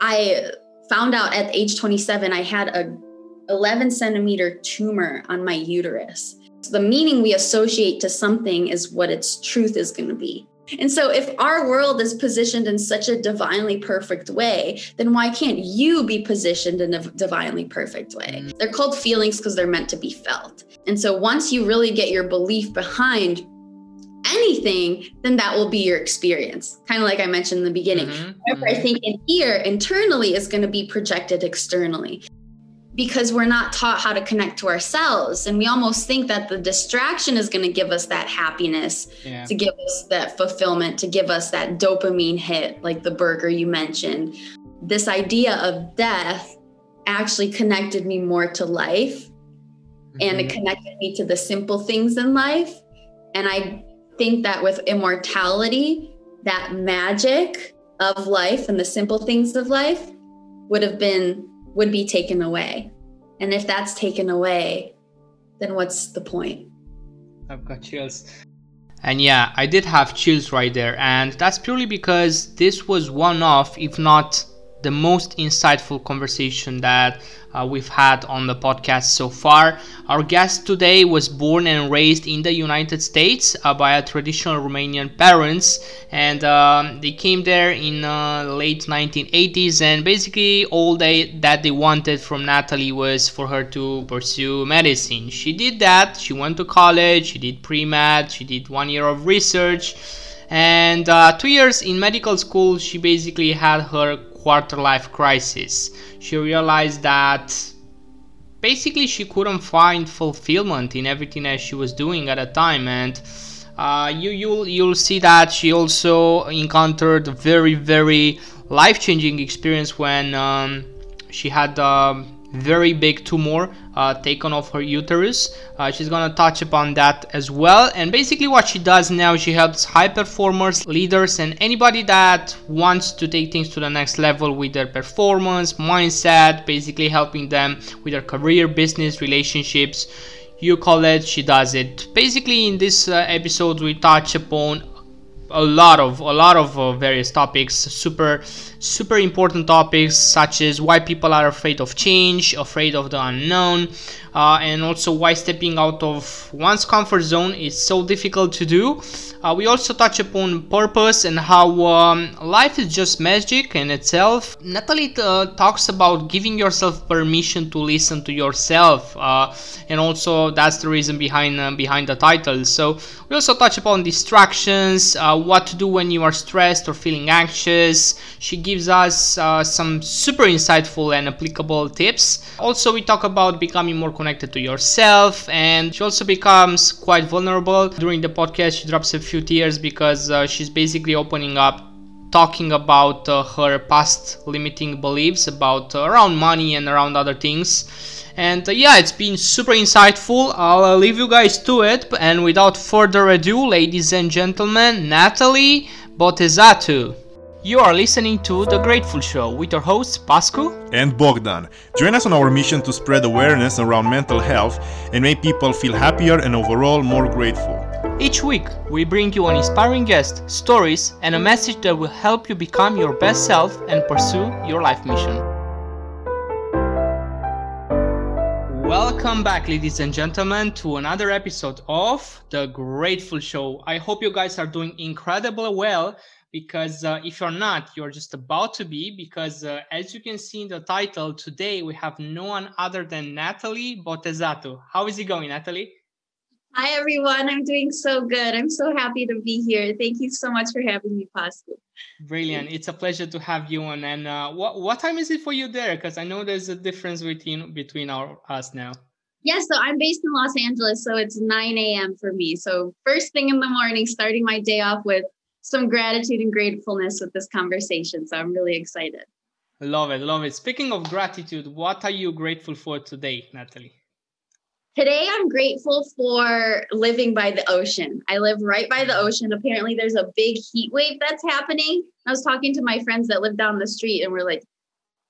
I found out at age 27 I had a 11 centimeter tumor on my uterus. So the meaning we associate to something is what its truth is going to be. And so, if our world is positioned in such a divinely perfect way, then why can't you be positioned in a divinely perfect way? Mm. They're called feelings because they're meant to be felt. And so, once you really get your belief behind anything, then that will be your experience. Kind of like I mentioned in the beginning. Mm-hmm. Whatever I mm-hmm. think in here internally is going to be projected externally because we're not taught how to connect to ourselves and we almost think that the distraction is going to give us that happiness yeah. to give us that fulfillment to give us that dopamine hit like the burger you mentioned this idea of death actually connected me more to life mm-hmm. and it mm-hmm. connected me to the simple things in life and i think that with immortality that magic of life and the simple things of life would have been would be taken away. And if that's taken away, then what's the point? I've got chills. And yeah, I did have chills right there. And that's purely because this was one of, if not the most insightful conversation that uh, we've had on the podcast so far. Our guest today was born and raised in the United States uh, by a traditional Romanian parents, and um, they came there in uh, late 1980s. And basically, all they that they wanted from Nathalie was for her to pursue medicine. She did that. She went to college. She did pre med. She did one year of research. And uh, two years in medical school, she basically had her quarter life crisis. She realized that basically she couldn't find fulfillment in everything that she was doing at the time and uh, you you'll you'll see that she also encountered a very very life-changing experience when um, she had um, very big tumor uh, taken off her uterus. Uh, she's gonna touch upon that as well. And basically, what she does now, she helps high performers, leaders, and anybody that wants to take things to the next level with their performance, mindset, basically helping them with their career, business, relationships. You call it, she does it. Basically, in this uh, episode, we touch upon a lot of a lot of uh, various topics super super important topics such as why people are afraid of change afraid of the unknown uh, and also why stepping out of one's comfort zone is so difficult to do uh, we also touch upon purpose and how um, life is just magic in itself. Nathalie uh, talks about giving yourself permission to listen to yourself, uh, and also that's the reason behind uh, behind the title. So we also touch upon distractions, uh, what to do when you are stressed or feeling anxious. She gives us uh, some super insightful and applicable tips. Also, we talk about becoming more connected to yourself, and she also becomes quite vulnerable during the podcast. She drops a few tears because uh, she's basically opening up talking about uh, her past limiting beliefs about uh, around money and around other things and uh, yeah it's been super insightful i'll uh, leave you guys to it and without further ado ladies and gentlemen nathalie botezatu you are listening to The Grateful Show with your hosts Pascu and Bogdan. Join us on our mission to spread awareness around mental health and make people feel happier and overall more grateful. Each week, we bring you an inspiring guest, stories, and a message that will help you become your best self and pursue your life mission. Welcome back, ladies and gentlemen, to another episode of The Grateful Show. I hope you guys are doing incredibly well because uh, if you're not, you're just about to be. Because uh, as you can see in the title, today we have no one other than Nathalie Botezatu. How is it going, Nathalie? Hi, everyone. I'm doing so good. I'm so happy to be here. Thank you so much for having me, Pascu. Brilliant. It's a pleasure to have you on. And uh, what, what time is it for you there? Because I know there's a difference between, between our, us now. Yes, yeah, so I'm based in Los Angeles, so it's 9 a.m. for me. So first thing in the morning, starting my day off with some gratitude and gratefulness with this conversation. So I'm really excited. Love it, love it. Speaking of gratitude, what are you grateful for today, Nathalie? Today, I'm grateful for living by the ocean. I live right by the ocean. Apparently, there's a big heat wave that's happening. I was talking to my friends that live down the street, and we're like,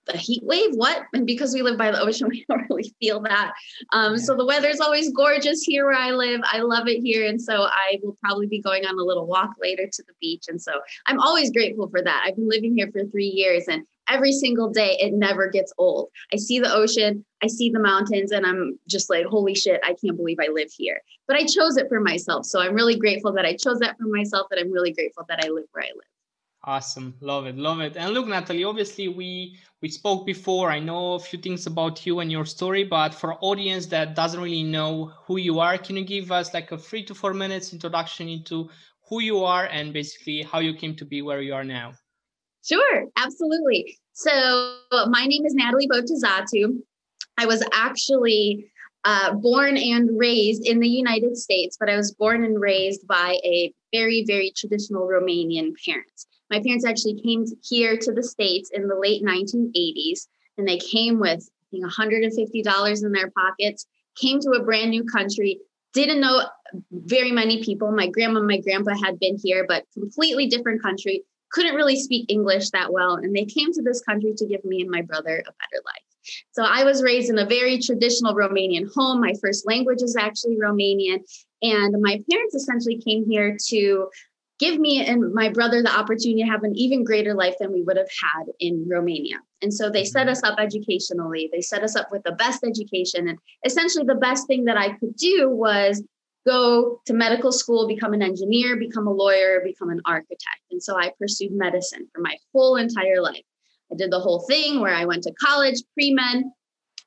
the heat wave what and because we live by the ocean we don't really feel that um, so the weather's always gorgeous here where i live i love it here and so i will probably be going on a little walk later to the beach and so i'm always grateful for that i've been living here for three years and every single day. It never gets old. I see the ocean, I see the mountains, and I'm just like, holy shit, I can't believe I live here. But I chose it for myself. So I'm really grateful that I chose that for myself, and I'm really grateful that I live where I live. Awesome. Love it. Love it. And look, Nathalie, obviously we we spoke before. I know a few things about you and your story, but for audience that doesn't really know who you are, can you give us like a three to four minutes introduction into who you are and basically how you came to be where you are now? Sure, absolutely. So my name is Nathalie Botezatu. I was actually uh, born and raised in the United States, but I was born and raised by a very, very traditional Romanian parents. My parents actually came here to the States in the late 1980s, and they came with think, $150 in their pockets, came to a brand new country, didn't know very many people. My grandma and my grandpa had been here, but completely different country, couldn't really speak English that well. And they came to this country to give me and my brother a better life. So I was raised in a very traditional Romanian home. My first language is actually Romanian. And my parents essentially came here to give me and my brother the opportunity to have an even greater life than we would have had in Romania. And so they set mm-hmm. us up educationally. They set us up with the best education. And essentially, the best thing that I could do was go to medical school, become an engineer, become a lawyer, become an architect. And so I pursued medicine for my whole entire life. I did the whole thing where I went to college, pre med,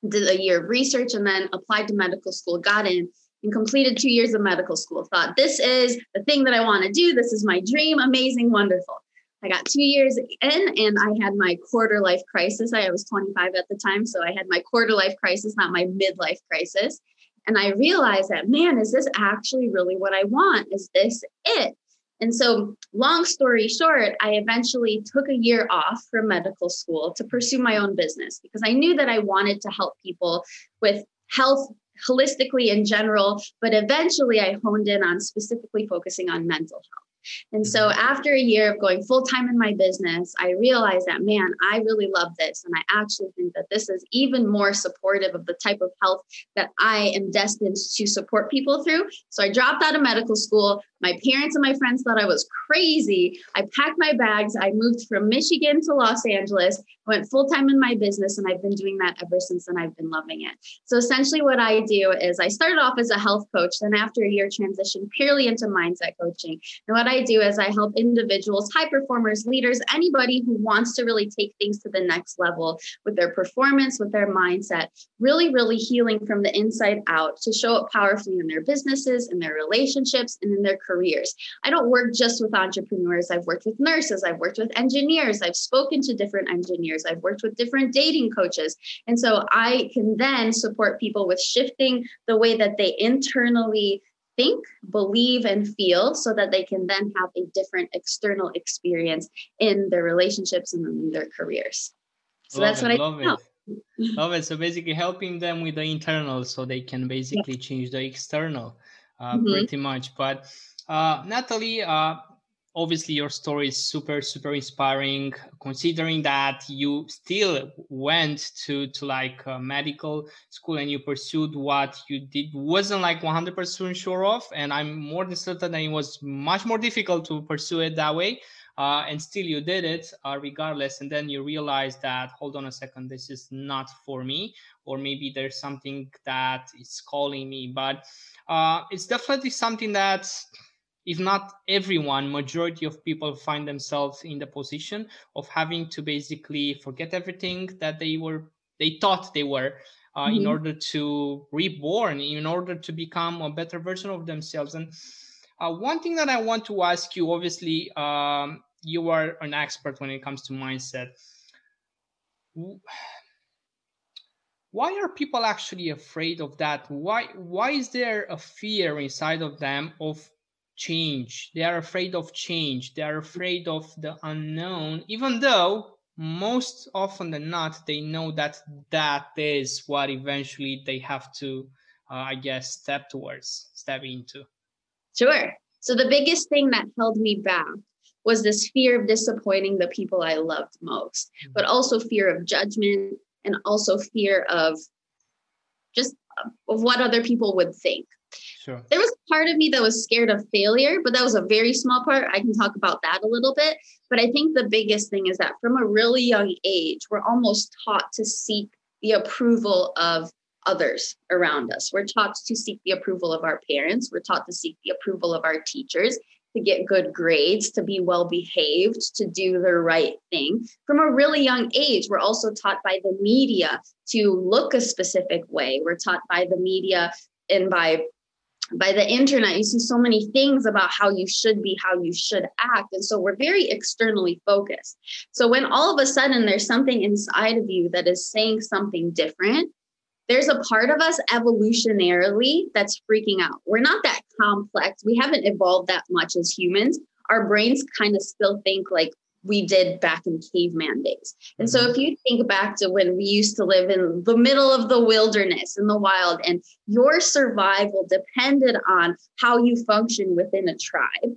did a year of research, and then applied to medical school, got in, and completed two years of medical school. Thought this is the thing that I want to do. This is my dream. Amazing, wonderful. I got two years in and I had my quarter life crisis. I was 25 at the time. So I had my quarter life crisis, not my midlife crisis. And I realized that, man, is this actually really what I want? Is this it? And so, long story short, I eventually took a year off from medical school to pursue my own business because I knew that I wanted to help people with health holistically in general, but eventually I honed in on specifically focusing on mental health. And so mm-hmm. after a year of going full time in my business, I realized that, man, I really love this. And I actually think that this is even more supportive of the type of health that I am destined to support people through. So I dropped out of medical school. My parents and my friends thought I was crazy. I packed my bags. I moved from Michigan to Los Angeles, went full time in my business, and I've been doing that ever since. And I've been loving it. So essentially, what I do is I started off as a health coach, then after a year, transitioned purely into mindset coaching. And what I do is I help individuals, high performers, leaders, anybody who wants to really take things to the next level with their performance, with their mindset, really, really healing from the inside out to show up powerfully in their businesses, in their relationships, and in their careers. I don't work just with entrepreneurs. I've worked with nurses, I've worked with engineers, I've spoken to different engineers, I've worked with different dating coaches. And so I can then support people with shifting the way that they internally think, believe, and feel so that they can then have a different external experience in their relationships and in their careers. So love that's it, what I love it. love it. So basically helping them with the internal so they can basically yeah. change the external uh, mm-hmm. pretty much. But uh, Nathalie, uh, obviously your story is super super inspiring considering that you still went to to like medical school and you pursued what you did wasn't like 100% sure of and i'm more than certain that it was much more difficult to pursue it that way uh, and still you did it uh, regardless and then you realize that hold on a second this is not for me or maybe there's something that is calling me but uh, it's definitely something that if not everyone, majority of people find themselves in the position of having to basically forget everything that they were they thought they were uh, mm-hmm. in order to reborn, in order to become a better version of themselves. And uh, one thing that I want to ask you, obviously, um, you are an expert when it comes to mindset. Why are people actually afraid of that? Why why is there a fear inside of them of change. They are afraid of change. They are afraid of the unknown, even though most often than not, they know that that is what eventually they have to, uh, I guess, step towards, step into. Sure. So the biggest thing that held me back was this fear of disappointing the people I loved most, mm-hmm. but also fear of judgment and also fear of just of what other people would think Sure. There was part of me that was scared of failure, but that was a very small part. I can talk about that a little bit. But I think the biggest thing is that from a really young age, we're almost taught to seek the approval of others around us. We're taught to seek the approval of our parents. We're taught to seek the approval of our teachers, to get good grades, to be well behaved, to do the right thing. From a really young age, we're also taught by the media to look a specific way. We're taught by the media and by by the internet you see so many things about how you should be how you should act. And so we're very externally focused. So when all of a sudden there's something inside of you that is saying something different there's a part of us evolutionarily that's freaking out. We're not that complex. We haven't evolved that much as humans. Our brains kind of still think like we did back in caveman days. And so, mm-hmm. if you think back to when we used to live in the middle of the wilderness in the wild, and your survival depended on how you function within a tribe,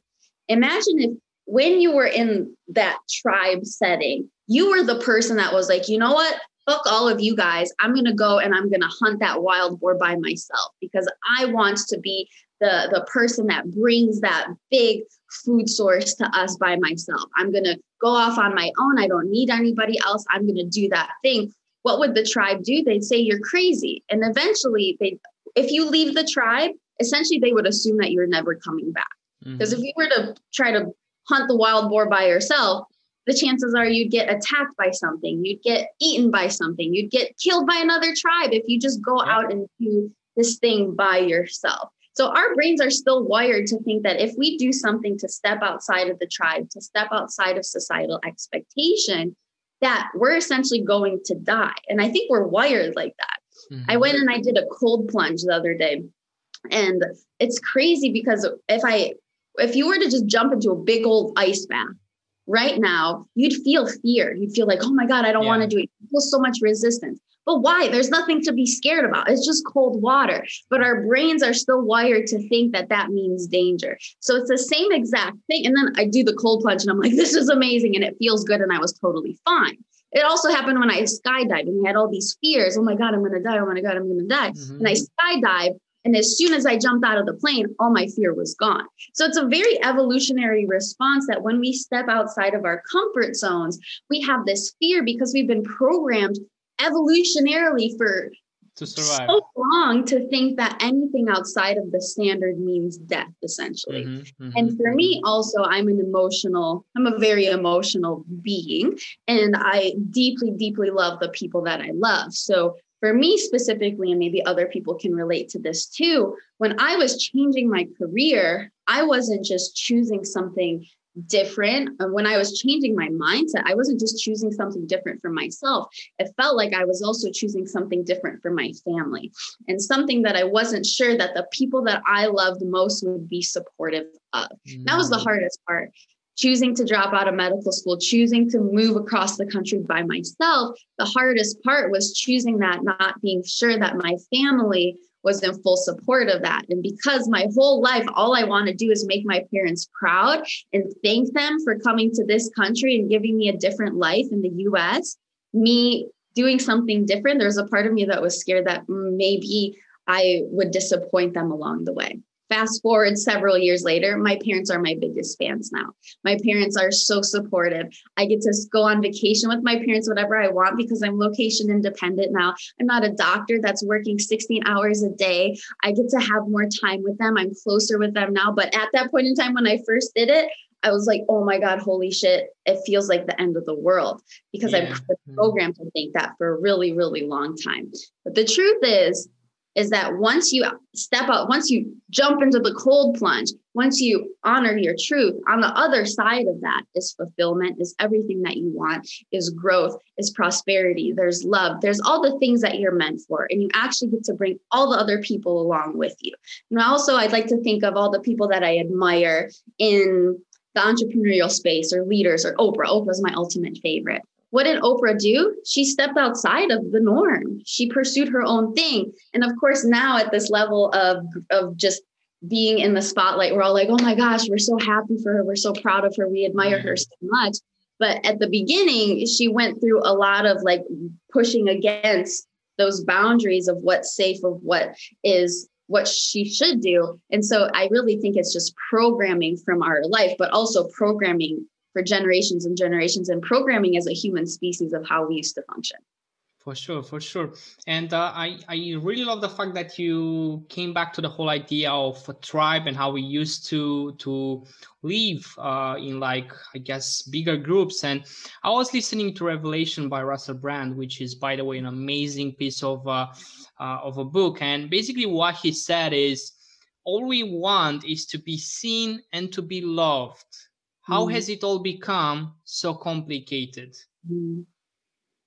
imagine if when you were in that tribe setting, you were the person that was like, you know what? Fuck all of you guys. I'm going to go and I'm going to hunt that wild boar by myself because I want to be the the person that brings that big food source to us by myself. I'm going to go off on my own. I don't need anybody else. I'm going to do that thing. What would the tribe do? They'd say you're crazy. And eventually they if you leave the tribe essentially they would assume that you're never coming back. Because mm-hmm. if you were to try to hunt the wild boar by yourself the chances are you'd get attacked by something. You'd get eaten by something. You'd get killed by another tribe if you just go out and do this thing by yourself so our brains are still wired to think that if we do something to step outside of the tribe, to step outside of societal expectation, that we're essentially going to die. And I think we're wired like that. Mm-hmm. I went and I did a cold plunge the other day. And it's crazy because if I if you were to just jump into a big old ice bath right now, you'd feel fear. You'd feel like, oh my God, I don't yeah. want to do it. You feel so much resistance. But why? There's nothing to be scared about. It's just cold water. But our brains are still wired to think that that means danger. So it's the same exact thing. And then I do the cold plunge and I'm like, this is amazing. And it feels good. And I was totally fine. It also happened when I skydived and we had all these fears. Oh my God, I'm going to die. Oh my God, I'm going to die. Mm-hmm. And I skydive. And as soon as I jumped out of the plane, all my fear was gone. So it's a very evolutionary response that when we step outside of our comfort zones, we have this fear because we've been programmed evolutionarily for to survive. so long to think that anything outside of the standard means death essentially. Mm-hmm, mm-hmm, and for me mm-hmm. also i'm an emotional i'm a very emotional being and i deeply deeply love the people that i love. So for me specifically and maybe other people can relate to this too when i was changing my career i wasn't just choosing something different. When I was changing my mindset, I wasn't just choosing something different for myself. It felt like I was also choosing something different for my family and something that I wasn't sure that the people that I loved most would be supportive of. Mm. That was the mm. hardest part. Choosing to drop out of medical school, choosing to move across the country by myself. The hardest part was choosing that, not being sure that my family was in full support of that. And because my whole life, all I want to do is make my parents proud and thank them for coming to this country and giving me a different life in the US, me doing something different, there's a part of me that was scared that maybe I would disappoint them along the way. Fast forward several years later, my parents are my biggest fans now. My parents are so supportive. I get to go on vacation with my parents, whatever I want, because I'm location independent now. I'm not a doctor that's working 16 hours a day. I get to have more time with them. I'm closer with them now. But at that point in time, when I first did it, I was like, oh my God, holy shit, it feels like the end of the world because yeah. I've been mm-hmm. programmed to think that for a really, really long time. But the truth is, is that once you step out, once you jump into the cold plunge, once you honor your truth, on the other side of that is fulfillment, is everything that you want, is growth, is prosperity, there's love, there's all the things that you're meant for. And you actually get to bring all the other people along with you. And also, I'd like to think of all the people that I admire in the entrepreneurial space or leaders or Oprah. Oprah's my ultimate favorite what did Oprah do? She stepped outside of the norm. She pursued her own thing. And of course, now at this level of, of just being in the spotlight, we're all like, oh my gosh, we're so happy for her. We're so proud of her. We admire her mm-hmm. so much. But at the beginning, she went through a lot of like pushing against those boundaries of what's safe, of what is what she should do. And so I really think it's just programming from our life, but also programming for generations and generations and programming as a human species of how we used to function. For sure, for sure. And uh, I, I really love the fact that you came back to the whole idea of a tribe and how we used to to live uh, in like I guess bigger groups. And I was listening to Revelation by Russell Brand, which is by the way an amazing piece of uh, uh, of a book. And basically, what he said is, all we want is to be seen and to be loved. How mm. has it all become so complicated? Mm.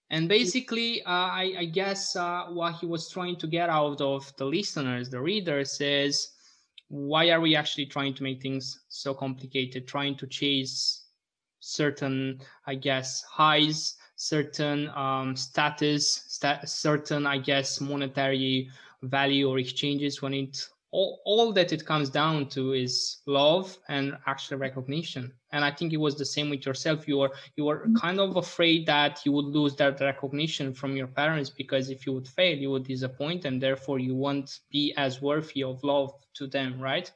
And basically, uh, I, I, guess uh, what he was trying to get out of the listeners, the readers, is why are we actually trying to make things so complicated, trying to chase certain, I guess, highs, certain um, status, stat- certain, I guess, monetary value or exchanges when it all, all that it comes down to is love and actual recognition and i think it was the same with yourself you were you were mm-hmm. kind of afraid that you would lose that recognition from your parents because if you would fail you would disappoint them therefore you won't be as worthy of love to them right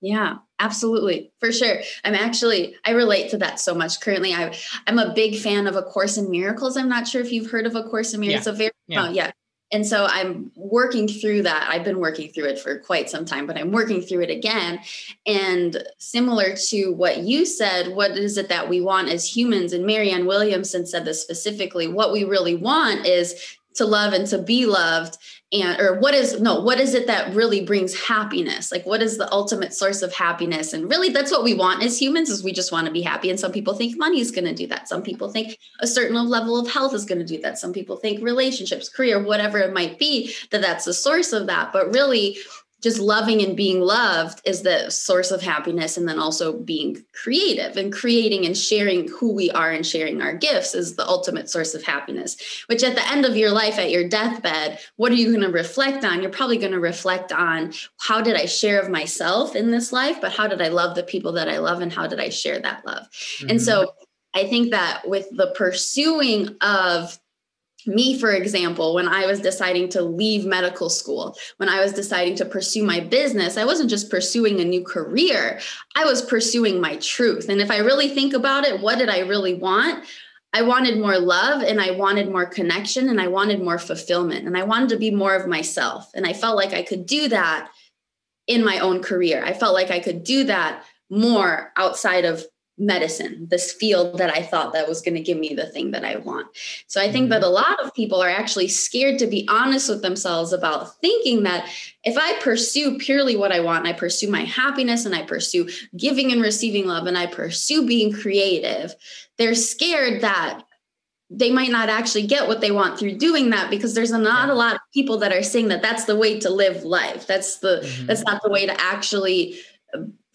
yeah, absolutely. For sure. I'm actually I relate to that so much. Currently I I'm a big fan of a course in miracles. I'm not sure if you've heard of a course in miracles. Yeah. It's a very yeah. Oh, yeah. And so I'm working through that. I've been working through it for quite some time, but I'm working through it again. And similar to what you said, what is it that we want as humans? And Marianne Williamson said this specifically what we really want is to love and to be loved and or what is no what is it that really brings happiness? Like what is the ultimate source of happiness? And really that's what we want as humans is we just want to be happy. And some people think money is going to do that. Some people think a certain level of health is going to do that. Some people think relationships career whatever it might be that that's the source of that. But really just loving and being loved is the source of happiness and then also being creative and creating and sharing who we are and sharing our gifts is the ultimate source of happiness which at the end of your life at your deathbed what are you going to reflect on you're probably going to reflect on how did i share of myself in this life but how did i love the people that i love and how did i share that love mm-hmm. and so i think that with the pursuing of me, for example, when I was deciding to leave medical school, when I was deciding to pursue my business, I wasn't just pursuing a new career, I was pursuing my truth. And if I really think about it, what did I really want? I wanted more love and I wanted more connection and I wanted more fulfillment and I wanted to be more of myself. And I felt like I could do that in my own career. I felt like I could do that more outside of medicine this field that i thought that was going to give me the thing that i want so i think mm-hmm. that a lot of people are actually scared to be honest with themselves about thinking that if i pursue purely what i want and i pursue my happiness and i pursue giving and receiving love and i pursue being creative they're scared that they might not actually get what they want through doing that because there's not a lot of people that are saying that that's the way to live life that's the mm-hmm. that's not the way to actually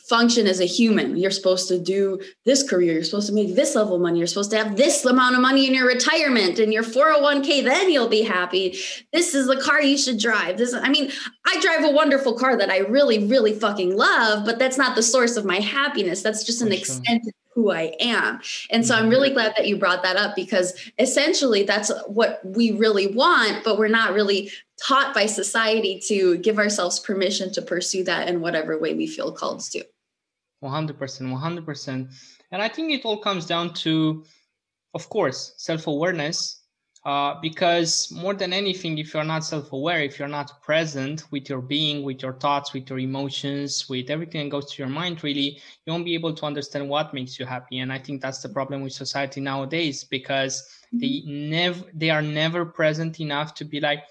function as a human. You're supposed to do this career. You're supposed to make this level of money. You're supposed to have this amount of money in your retirement and your 401k. Then you'll be happy. This is the car you should drive. This, I mean, I drive a wonderful car that I really, really fucking love, but that's not the source of my happiness. That's just an sure. extent of who I am. And so I'm really mm-hmm. glad that you brought that up because essentially that's what we really want, but we're not really taught by society to give ourselves permission to pursue that in whatever way we feel called to. 100% 100% and i think it all comes down to of course self-awareness uh, because more than anything if you're not self-aware if you're not present with your being with your thoughts with your emotions with everything that goes to your mind really you won't be able to understand what makes you happy. And i think that's the problem with society nowadays because they mm-hmm. never they are never present enough to be like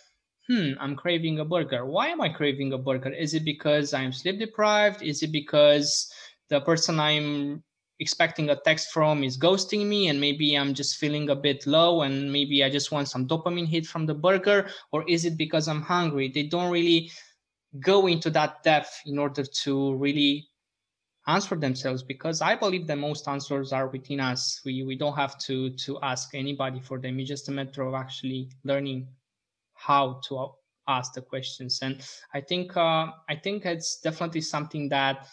hmm i'm craving a burger. Why am i craving a burger? Is it because i'm sleep deprived is it because the person I'm expecting a text from is ghosting me and maybe i'm just feeling a bit low and maybe i just want some dopamine hit from the burger or is it because i'm hungry? They don't really go into that depth in order to really answer themselves because i believe that most answers are within us. We we don't have to to ask anybody for them. It's just a matter of actually learning how to ask the questions. And i think uh, i think it's definitely something that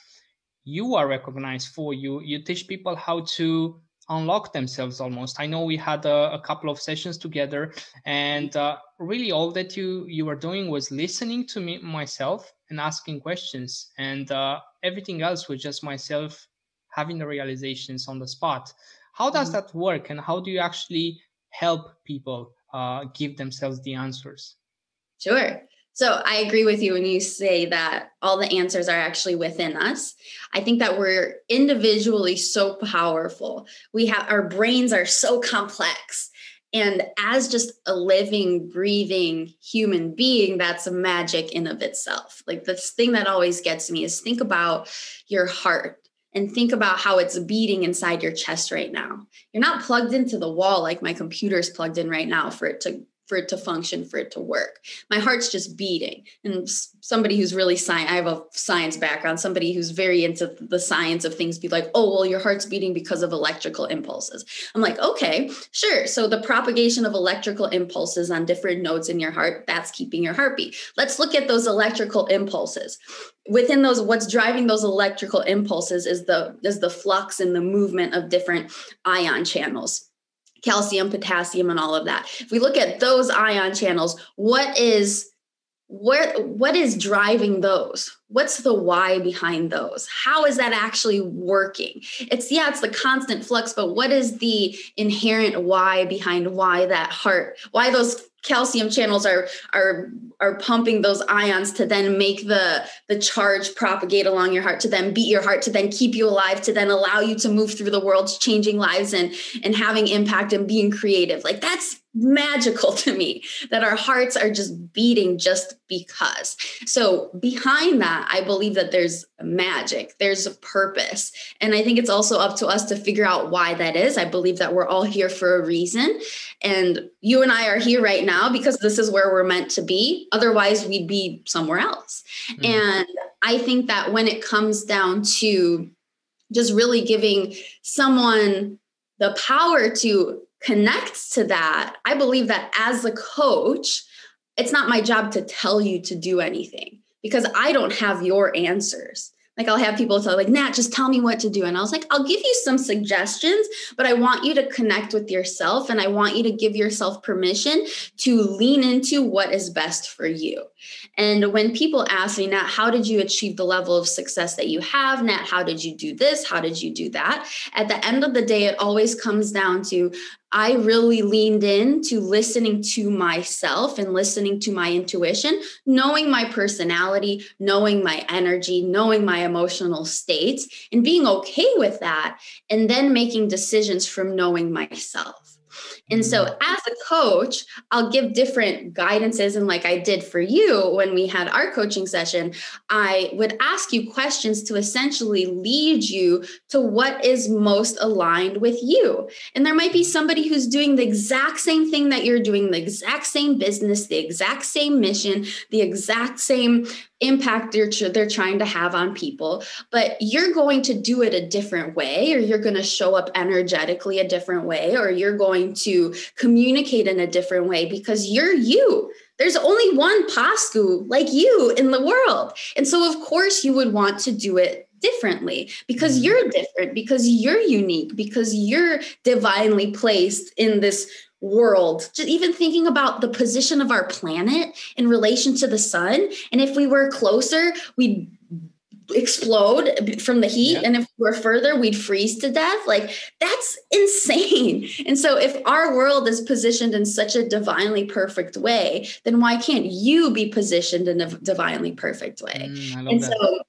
you are recognized for. You you teach people how to unlock themselves almost. I know we had a, a couple of sessions together and uh, really all that you you were doing was listening to me myself and asking questions. And uh, everything else was just myself having the realizations on the spot. How does mm-hmm. that work and how do you actually help people uh, give themselves the answers? Sure so I agree with you when you say that all the answers are actually within us. I think that we're individually so powerful. We have our brains are so complex. And as just a living, breathing human being, that's a magic in of itself. Like the thing that always gets me is think about your heart and think about how it's beating inside your chest right now. You're not plugged into the wall like my computer's plugged in right now for it to for it to function, for it to work. My heart's just beating. And somebody who's really science, I have a science background, somebody who's very into the science of things be like, oh, well, your heart's beating because of electrical impulses. I'm like, okay, sure. So the propagation of electrical impulses on different nodes in your heart, that's keeping your heartbeat. Let's look at those electrical impulses. Within those, what's driving those electrical impulses is the is the flux and the movement of different ion channels calcium, potassium, and all of that. If we look at those ion channels, what is where what is driving those? What's the why behind those? How is that actually working? It's yeah it's the constant flux but what is the inherent why behind why that heart why those calcium channels are are are pumping those ions to then make the the charge propagate along your heart to then beat your heart to then keep you alive to then allow you to move through the world changing lives and and having impact and being creative. Like that's magical to me that our hearts are just beating just because. So, behind that, I believe that there's magic, there's a purpose. And I think it's also up to us to figure out why that is. I believe that we're all here for a reason. And you and I are here right now because this is where we're meant to be. Otherwise, we'd be somewhere else. Mm. And I think that when it comes down to just really giving someone the power to connects to that, I believe that as a coach, it's not my job to tell you to do anything because I don't have your answers. Like I'll have people tell like, Nat, just tell me what to do. And I was like, I'll give you some suggestions, but I want you to connect with yourself and I want you to give yourself permission to lean into what is best for you. And when people ask me, Nat, how did you achieve the level of success that you have? Nat, how did you do this? How did you do that? At the end of the day, it always comes down to I really leaned in to listening to myself and listening to my intuition, knowing my personality, knowing my energy, knowing my emotional states, and being okay with that, and then making decisions from knowing myself. And so, as a coach, I'll give different guidances. And like I did for you when we had our coaching session, I would ask you questions to essentially lead you to what is most aligned with you. And there might be somebody who's doing the exact same thing that you're doing, the exact same business, the exact same mission, the exact same impact they're, they're trying to have on people but you're going to do it a different way or you're going to show up energetically a different way or you're going to communicate in a different way because you're you there's only one pascu like you in the world and so of course you would want to do it differently because mm-hmm. you're different because you're unique because you're divinely placed in this world just even thinking about the position of our planet in relation to the sun. And if we were closer we'd explode from the heat. Yeah. and if we're further we'd freeze to death. Like that's insane. And so if our world is positioned in such a divinely perfect way then why can't you be positioned in a divinely perfect way? Mm, and that. so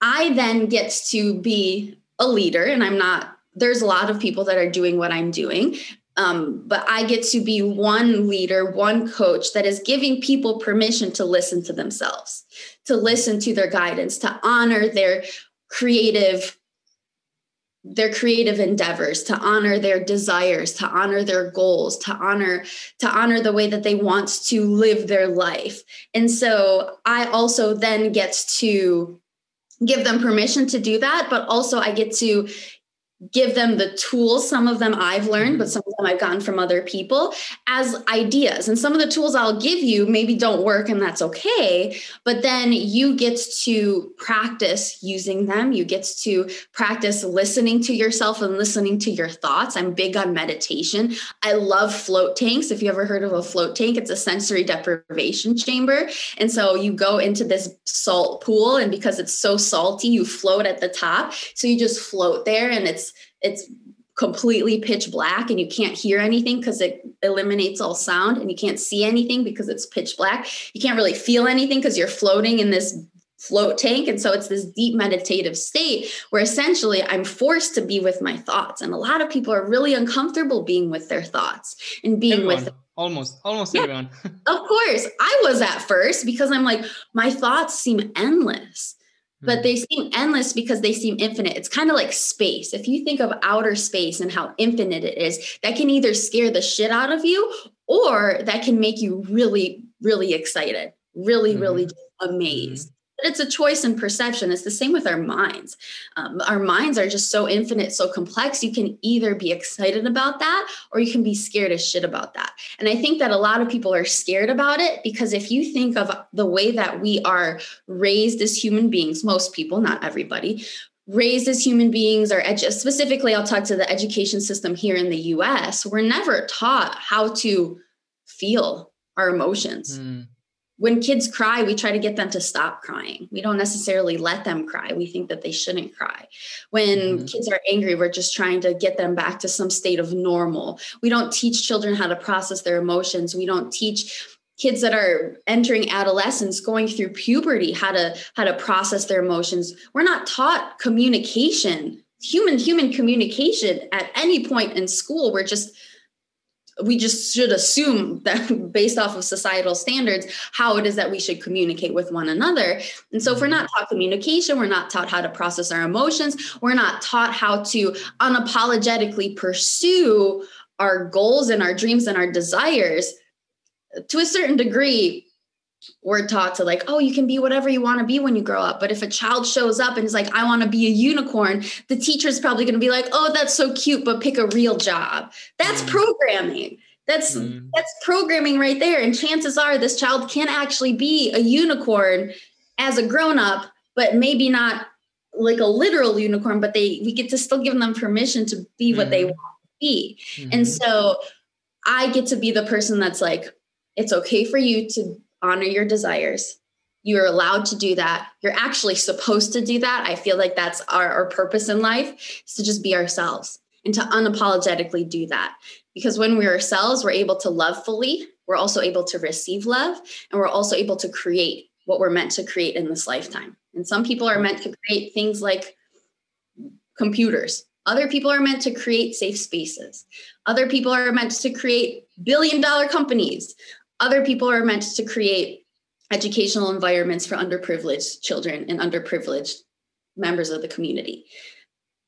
i then get to be a leader. And i'm not there's a lot of people that are doing what i'm doing um, but I get to be one leader, one coach that is giving people permission to listen to themselves, to listen to their guidance, to honor their creative their creative endeavors to honor their desires to honor their goals to honor to honor the way that they want to live their life. And so i also then get to give them permission to do that but also i get to give them the tools. Some of them I've learned, but mm-hmm. some of them I've gotten from other people as ideas. And some of the tools I'll give you maybe don't work, and that's okay. But then you get to practice using them. You get to practice listening to yourself and listening to your thoughts. I'm big on meditation. I love float tanks. If you ever heard of a float tank, it's a sensory deprivation chamber. And so you go into this salt pool, and because it's so salty, you float at the top. So you just float there, and it's it's completely pitch black and you can't hear anything because it eliminates all sound and you can't see anything because it's pitch black. You can't really feel anything because you're floating in this float tank. And so it's this deep meditative state where essentially i'm forced to be with my thoughts. And a lot of people are really uncomfortable being with their thoughts and being everyone, with almost almost yeah, everyone of course. I was at first because i'm like my thoughts seem endless but hmm. they seem endless because they seem infinite. It's kind of like space. If you think of outer space and how infinite it is, that can either scare the shit out of you or that can make you really, really excited, really, mm-hmm. really amazed. It's a choice and perception. It's the same with our minds. Um, our minds are just so infinite, so complex. You can either be excited about that or you can be scared as shit about that. And I think that a lot of people are scared about it because if you think of the way that we are raised as human beings, most people, not everybody, raised as human beings or edu- specifically i'll talk to the education system here in the us we're never taught how to feel our emotions mm when kids cry, we try to get them to stop crying. We don't necessarily let them cry. We think that they shouldn't cry. When mm-hmm. kids are angry, we're just trying to get them back to some state of normal. We don't teach children how to process their emotions. We don't teach kids that are entering adolescence going through puberty how to how to process their emotions we're not taught communication human human communication at any point in school we're just we just should assume that based off of societal standards how it is that we should communicate with one another. And so if we're mm-hmm. not taught communication we're not taught how to process our emotions we're not taught how to unapologetically pursue our goals and our dreams and our desires to a certain degree we're taught to like, oh, you can be whatever you want to be when you grow up. But if a child shows up and is like, I want to be a unicorn, the teacher's probably going to be like, oh, that's so cute, but pick a real job. That's mm. programming. That's mm. that's programming right there. And chances are this child can actually be a unicorn as a grown up, but maybe not like a literal unicorn, but they we get to still give them permission to be what they mm-hmm. want to be. Mm-hmm. And so I get to be the person that's like, it's okay for you to honor your desires. You're allowed to do that. You're actually supposed to do that. I feel like that's our, our purpose in life is to just be ourselves and to unapologetically do that. Because when we're ourselves, we're able to love fully, we're also able to receive love, and we're also able to create what we're meant to create in this lifetime. And some people are meant to create things like computers. Other people are meant to create safe spaces. Other people are meant to create billion dollar companies. Other people are meant to create educational environments for underprivileged children and underprivileged members of the community.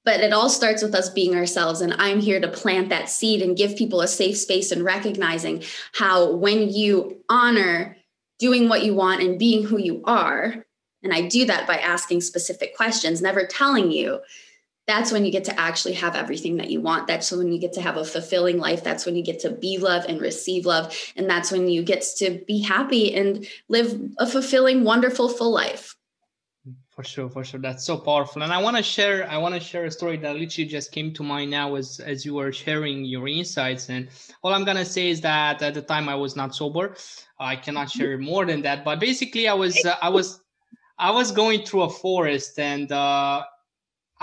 But it all starts with us being ourselves. And I'm here to plant that seed and give people a safe space and recognizing how when you honor doing what you want and being who you are, and I do that by asking specific questions, never telling you that's when you get to actually have everything that you want. That's when you get to have a fulfilling life. That's when you get to be love and receive love. And that's when you get to be happy and live a fulfilling, wonderful, full life. For sure, for sure. That's so powerful. And I want to share, I want to share a story that literally just came to mind now as as you were sharing your insights. And all I'm gonna say is that at the time I was not sober. I cannot share more than that. But basically I was uh, I was I was going through a forest and uh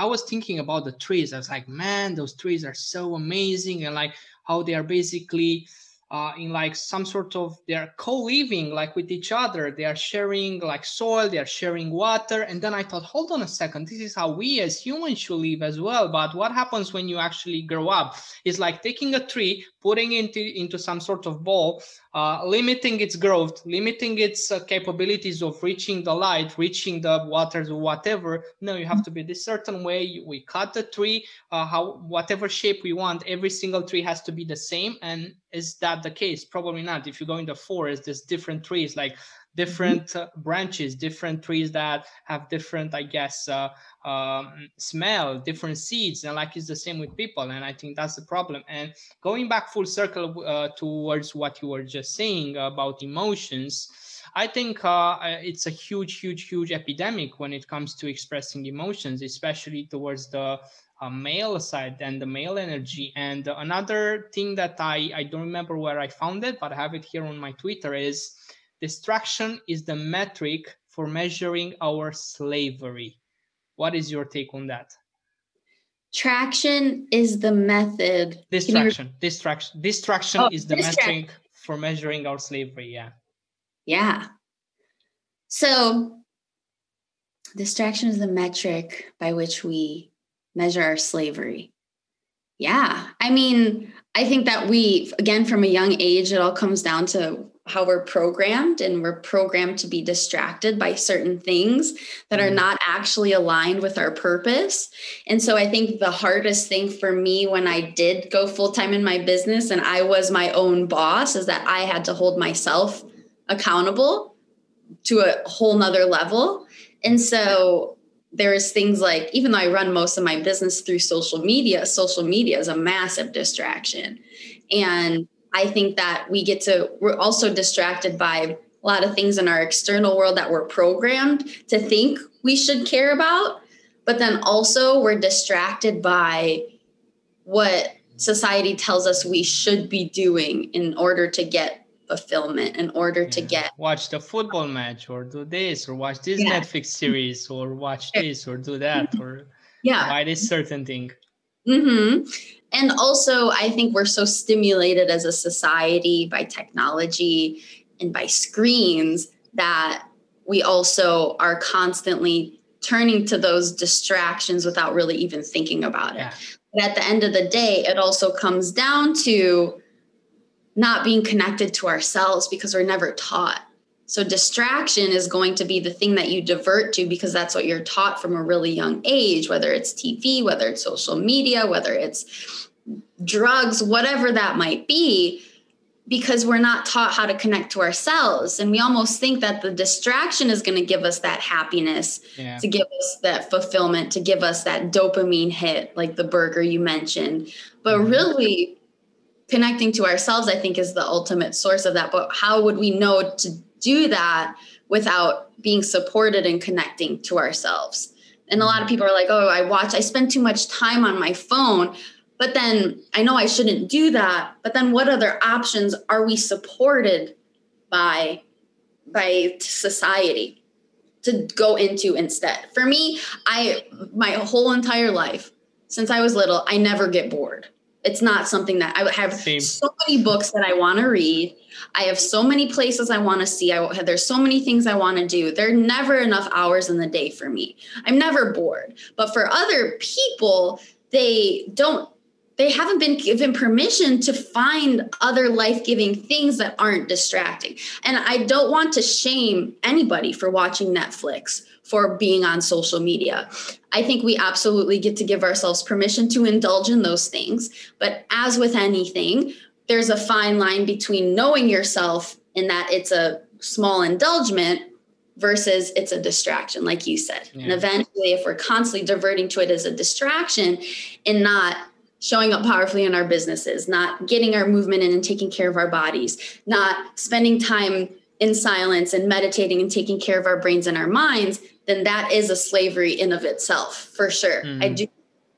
I was thinking about the trees. I was like, man, those trees are so amazing, and like how they are basically uh, in like some sort of they're co-living like with each other. They are sharing like soil they are sharing water. And then i thought hold on a second this is how we as humans should live as well. But what happens when you actually grow up? Is like taking a tree putting into into some sort of bowl uh, limiting its growth limiting its uh, capabilities of reaching the light reaching the waters whatever. No you have to be this certain way. We cut the tree uh, how whatever shape we want every single tree has to be the same. And is that the case? Probably not. If you go in the forest there's different trees like different uh, branches different trees that have different i guess uh, um, smell different seeds and like it's the same with people and i think that's the problem and going back full circle uh, towards what you were just saying about emotions I think uh, it's a huge, huge, huge epidemic when it comes to expressing emotions, especially towards the uh, male side and the male energy. And another thing that I, I don't remember where I found it, but I have it here on my Twitter is distraction is the metric for measuring our slavery. What is your take on that? Traction is the method. Distraction. Re- distraction. Distraction oh, is the metric for measuring our slavery. Yeah. Yeah. So, distraction is the metric by which we measure our slavery. Yeah. I mean, I think that we, again, from a young age, it all comes down to how we're programmed and we're programmed to be distracted by certain things that are mm-hmm. not actually aligned with our purpose. And so I think the hardest thing for me when I did go full time in my business and I was my own boss is that I had to hold myself accountable to a whole nother level. And so there's things like, even though I run most of my business through social media, social media is a massive distraction. And I think that we get to, we're also distracted by a lot of things in our external world that we're programmed to think we should care about. But then also we're distracted by what society tells us we should be doing in order to get fulfillment in order yeah. to get watch the football match or do this or watch this yeah. netflix series or watch this or do that or yeah buy this certain thing mm-hmm. And also i think we're so stimulated as a society by technology and by screens that we also are constantly turning to those distractions without really even thinking about it yeah. but at the end of the day it also comes down to not being connected to ourselves because we're never taught. So, distraction is going to be the thing that you divert to because that's what you're taught from a really young age, whether it's TV, whether it's social media, whether it's drugs, whatever that might be, because we're not taught how to connect to ourselves. And we almost think that the distraction is going to give us that happiness, yeah. to give us that fulfillment, to give us that dopamine hit, like the burger you mentioned. But mm-hmm. really, connecting to ourselves i think is the ultimate source of that but how would we know to do that without being supported and connecting to ourselves and a lot of mm-hmm. people are like oh i watch i spend too much time on my phone but then i know i shouldn't do that but then what other options are we supported by by society to go into instead for me i my whole entire life since i was little i never get bored it's not something that I have Same. so many books that I want to read. I have so many places I want to see. I there's so many things I want to do. There are never enough hours in the day for me. I'm never bored. But for other people, they don't they haven't been given permission to find other life-giving things that aren't distracting. And I don't want to shame anybody for watching Netflix for being on social media. I think we absolutely get to give ourselves permission to indulge in those things. But as with anything, there's a fine line between knowing yourself in that it's a small indulgement versus it's a distraction, like you said. Yeah. And eventually, if we're constantly diverting to it as a distraction and not showing up powerfully in our businesses, not getting our movement in and taking care of our bodies, not spending time in silence and meditating and taking care of our brains and our minds, then that is a slavery in of itself for sure. Mm. I do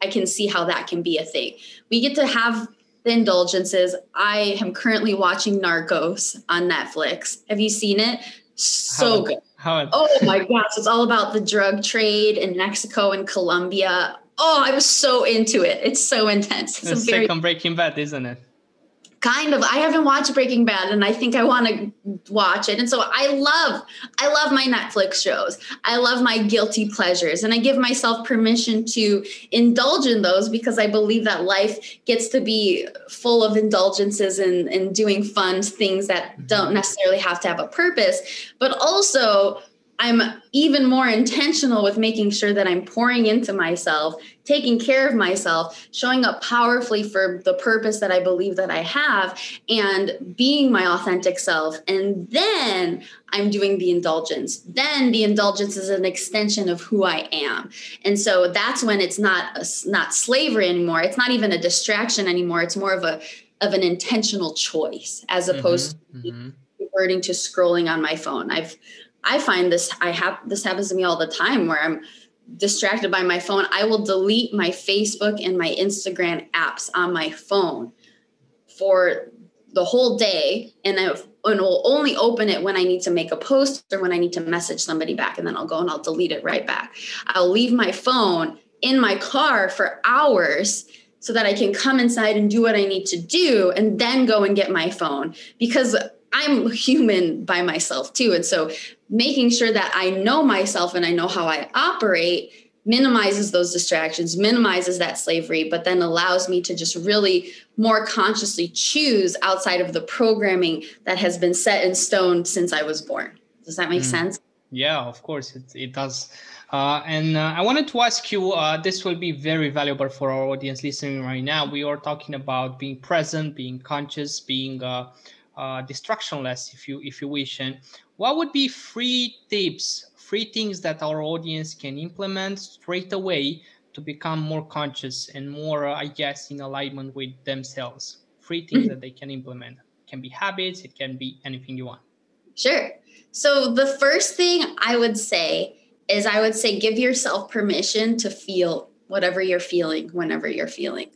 I can see how that can be a thing. We get to have the indulgences. I am currently watching Narcos on Netflix. Have you seen it? So how, good. How, oh my gosh, it's all about the drug trade in Mexico and Colombia. Oh, I was so into it. It's so intense. It's, it's very- on Breaking Bad, isn't it? Kind of i haven't watched breaking bad and i think i want to watch it. And so i love i love my netflix shows. I love my guilty pleasures. And i give myself permission to indulge in those because i believe that life gets to be full of indulgences and, and doing fun things that don't mm-hmm. necessarily have to have a purpose but also I'm even more intentional with making sure that I'm pouring into myself, taking care of myself, showing up powerfully for the purpose that I believe that I have, and being my authentic self. And then I'm doing the indulgence. Then the indulgence is an extension of who I am. And so that's when it's not a, not slavery anymore. It's not even a distraction anymore. It's more of a of an intentional choice as opposed mm-hmm, to mm-hmm. reverting to scrolling on my phone. I've I find this I have this happens to me all the time where I'm distracted by my phone. I will delete my Facebook and my Instagram apps on my phone for the whole day and I and will only open it when I need to make a post or when I need to message somebody back and then I'll go and I'll delete it right back. I'll leave my phone in my car for hours so that I can come inside and do what I need to do and then go and get my phone because I'm human by myself too. And so making sure that I know myself and I know how I operate minimizes those distractions, minimizes that slavery, but then allows me to just really more consciously choose outside of the programming that has been set in stone since I was born. Does that make mm. sense? Yeah, of course, it, it does. Uh, and uh, I wanted to ask you uh, this will be very valuable for our audience listening right now. We are talking about being present, being conscious, being uh, distractionless, if you if you wish. And what would be free tips, free things that our audience can implement straight away to become more conscious and more, uh, I guess, in alignment with themselves? Free things that they can implement. It can be habits. It can be anything you want. Sure. So the first thing I would say is I would say give yourself permission to feel whatever you're feeling whenever you're feeling.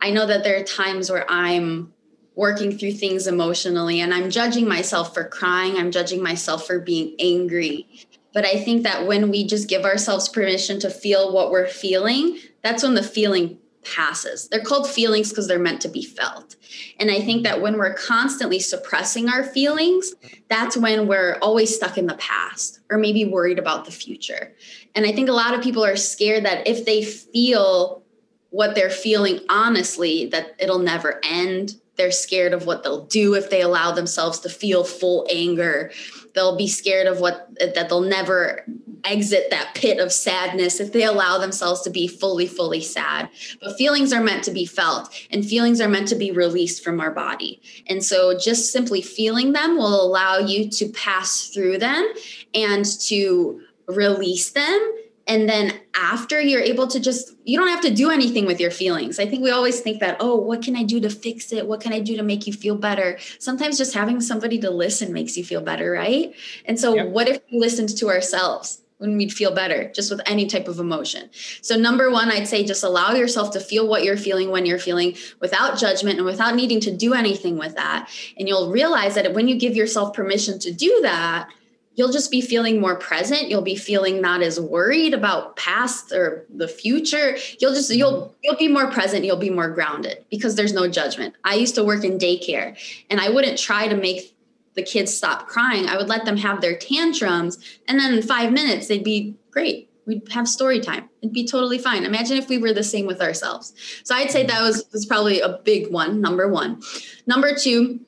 I know that there are times where I'm working through things emotionally and I'm judging myself for crying, I'm judging myself for being angry. But I think that when we just give ourselves permission to feel what we're feeling, that's when the feeling passes. They're called feelings because they're meant to be felt. And I think that when we're constantly suppressing our feelings, that's when we're always stuck in the past or maybe worried about the future. And I think a lot of people are scared that if they feel what they're feeling honestly, that it'll never end. They're scared of what they'll do if they allow themselves to feel full anger. They'll be scared of what that they'll never exit that pit of sadness if they allow themselves to be fully, fully sad. But feelings are meant to be felt and feelings are meant to be released from our body. And so just simply feeling them will allow you to pass through them and to release them and then after you're able to just you don't have to do anything with your feelings i think we always think that oh what can i do to fix it what can i do to make you feel better sometimes just having somebody to listen makes you feel better right and so yep. what if we listened to ourselves when we'd feel better just with any type of emotion. So, number one, I'd say just allow yourself to feel what you're feeling when you're feeling without judgment and without needing to do anything with that. And you'll realize that when you give yourself permission to do that, you'll just be feeling more present you'll be feeling not as worried about past or the future you'll just you'll mm-hmm. you'll be more present you'll be more grounded because there's no judgment i used to work in daycare and i wouldn't try to make the kids stop crying, I would let them have their tantrums. And then in five minutes, they'd be great. We'd have story time. It'd be totally fine. Imagine if we were the same with ourselves. So I'd say that was, was probably a big one, number one. Number two,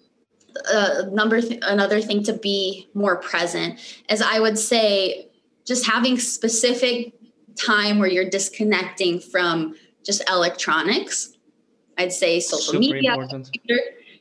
uh, number th- another thing to be more present is I would say just having specific time where you're disconnecting from just electronics. I'd say social Super media, computer,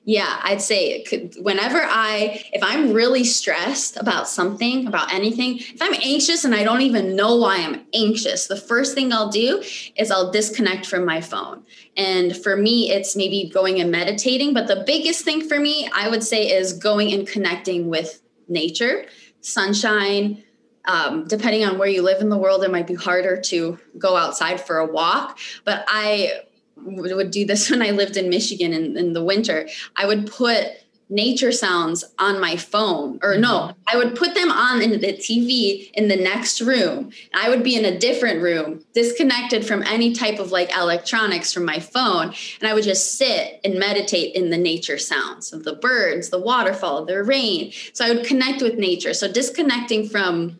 yeah, I'd say could, whenever I, if I'm really stressed about something, about anything, if I'm anxious and I don't even know why I'm anxious, the first thing I'll do is I'll disconnect from my phone. And for me, it's maybe going and meditating. But the biggest thing for me, I would say, is going and connecting with nature, sunshine. Um, depending on where you live in the world, it might be harder to go outside for a walk. But I would do this when I lived in Michigan in, in the winter. I would put nature sounds on my phone or no mm-hmm. i would put them on in the tv in the next room. I would be in a different room disconnected from any type of like electronics from my phone and i would just sit and meditate in the nature sounds of the birds the waterfall the rain. So i would connect with nature. So disconnecting from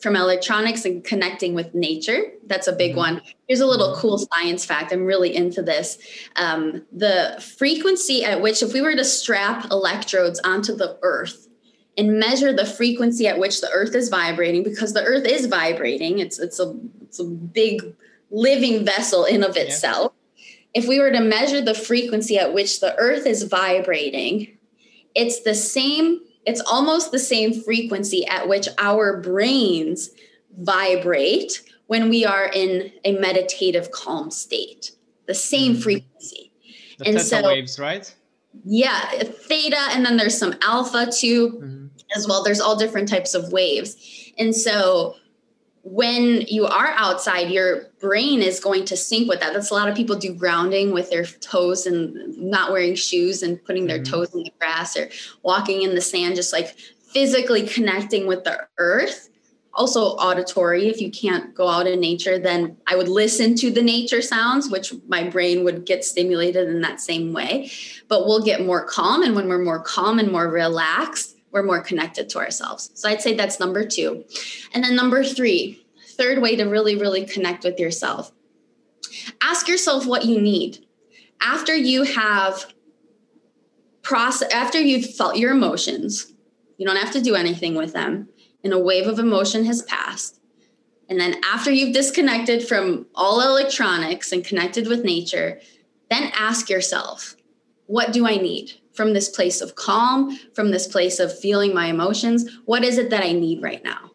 from electronics and connecting with nature. That's a big mm-hmm. one. Here's a little cool science fact. I'm really into this. Um, the frequency at which, if we were to strap electrodes onto the earth and measure the frequency at which the earth is vibrating because the earth is vibrating it's it's a it's a big living vessel in of itself yeah. if we were to measure the frequency at which the earth is vibrating it's the same it's almost the same frequency at which our brains vibrate when we are in a meditative calm state. The same mm-hmm. frequency. The and so waves right? Yeah theta and then there's some alpha too mm-hmm. as well. There's all different types of waves. And so when you are outside your brain is going to sync with that. That's a lot of people do grounding with their toes and not wearing shoes and putting their mm-hmm. toes in the grass or walking in the sand just like physically connecting with the earth. Also auditory if you can't go out in nature then i would listen to the nature sounds which my brain would get stimulated in that same way. But we'll get more calm and when we're more calm and more relaxed we're more connected to ourselves. So i'd say that's number two. And then number three third way to really really connect with yourself. Ask yourself what you need. After you have process after you've felt your emotions you don't have to do anything with them and a wave of emotion has passed. And then after you've disconnected from all electronics and connected with nature, then ask yourself, what do I need from this place of calm, from this place of feeling my emotions? What is it that I need right now?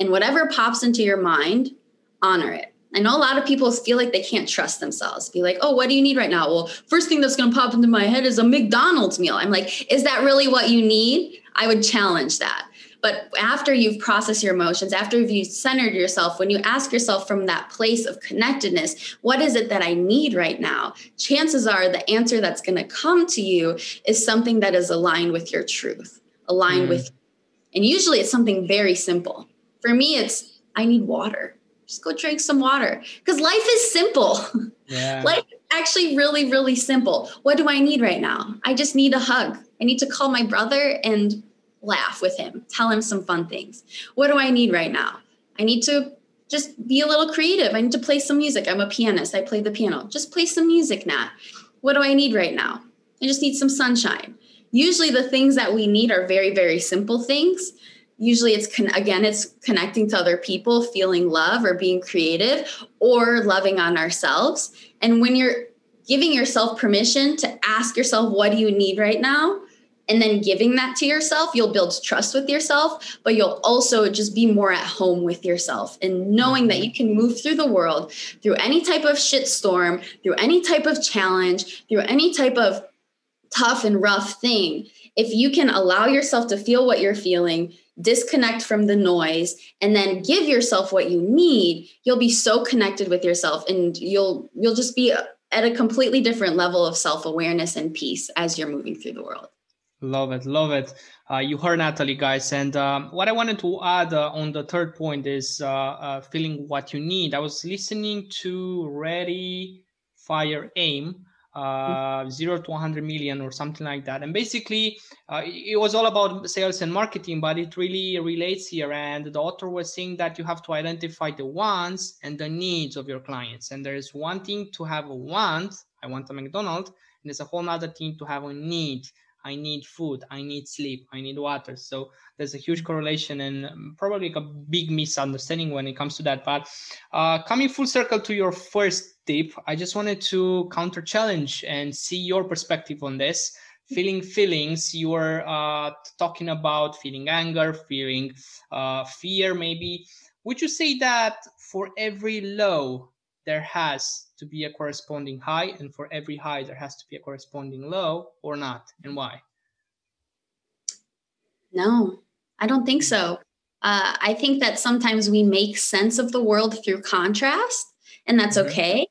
And whatever pops into your mind, honor it. I know a lot of people feel like they can't trust themselves. Be like, oh, what do you need right now? Well, first thing that's going to pop into my head is a McDonald's meal. I'm like, is that really what you need? I would challenge that. But after you've processed your emotions, after you've centered yourself, when you ask yourself from that place of connectedness, what is it that I need right now? Chances are the answer that's going to come to you is something that is aligned with your truth, aligned mm. with, and usually it's something very simple. For me, it's I need water. Just go drink some water because life is simple. Yeah. life is actually really, really simple. What do I need right now? I just need a hug. I need to call my brother and laugh with him, tell him some fun things. What do I need right now? I need to just be a little creative. I need to play some music. I'm a pianist. I play the piano. Just play some music, Nat. What do I need right now? I just need some sunshine. Usually the things that we need are very very simple things. Usually it's con- again it's connecting to other people, feeling love or being creative or loving on ourselves. And when you're giving yourself permission to ask yourself what do you need right now? And then giving that to yourself, you'll build trust with yourself, but you'll also just be more at home with yourself and knowing that mm-hmm. you can move through the world through any type of shitstorm, through any type of challenge, through any type of tough and rough thing. If you can allow yourself to feel what you're feeling, disconnect from the noise and then give yourself what you need, you'll be so connected with yourself and you'll you'll just be at a completely different level of self-awareness and peace as you're moving through the world. Love it, love it. Uh, you heard Nathalie, guys. And um, what I wanted to add uh, on the third point is uh, uh feeling what you need. I was listening to Ready, Fire, Aim, uh, zero to 100 million or something like that. And basically, uh, it was all about sales and marketing, but it really relates here. And the author was saying that you have to identify the wants and the needs of your clients. And there is one thing to have a want, I want a McDonald's, and there's a whole other thing to have a need I need food, I need sleep, I need water. So there's a huge correlation and probably a big misunderstanding when it comes to that. But uh, coming full circle to your first tip, I just wanted to counter challenge and see your perspective on this. Feeling feelings, you were uh, talking about feeling anger, feeling uh, fear, maybe. Would you say that for every low, there has to be a corresponding high, and for every high, there has to be a corresponding low, or not, and why? No, I don't think so. Uh, I think that sometimes we make sense of the world through contrast, and that's mm-hmm. okay.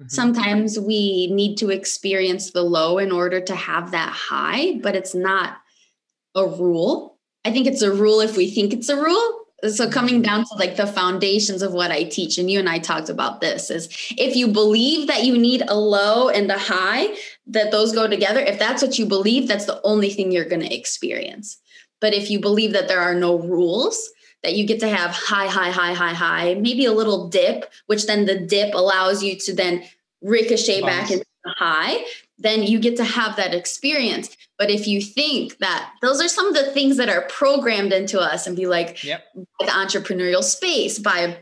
Mm-hmm. Sometimes we need to experience the low in order to have that high, but it's not a rule. I think it's a rule if we think it's a rule, so coming down to like the foundations of what i teach and you and i talked about this is if you believe that you need a low and a high that those go together if that's what you believe that's the only thing you're going to experience but if you believe that there are no rules that you get to have high high high high high maybe a little dip which then the dip allows you to then ricochet Bounce. back into the high then you get to have that experience. But if you think that those are some of the things that are programmed into us and be like yep. the entrepreneurial space, by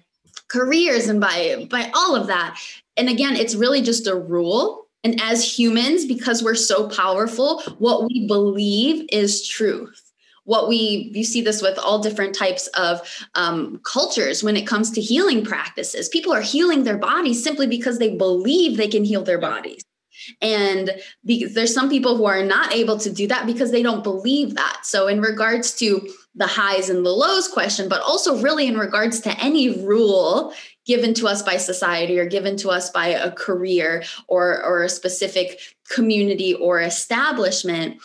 careers and by by all of that. And again, it's really just a rule. And as humans, because we're so powerful, what we believe is truth what we you see this with all different types of um, cultures when it comes to healing practices people are healing their bodies simply because they believe they can heal their bodies and be, there's some people who are not able to do that because they don't believe that. So, in regards to the highs and the lows question, but also really in regards to any rule given to us by society or given to us by a career or, or a specific community or establishment,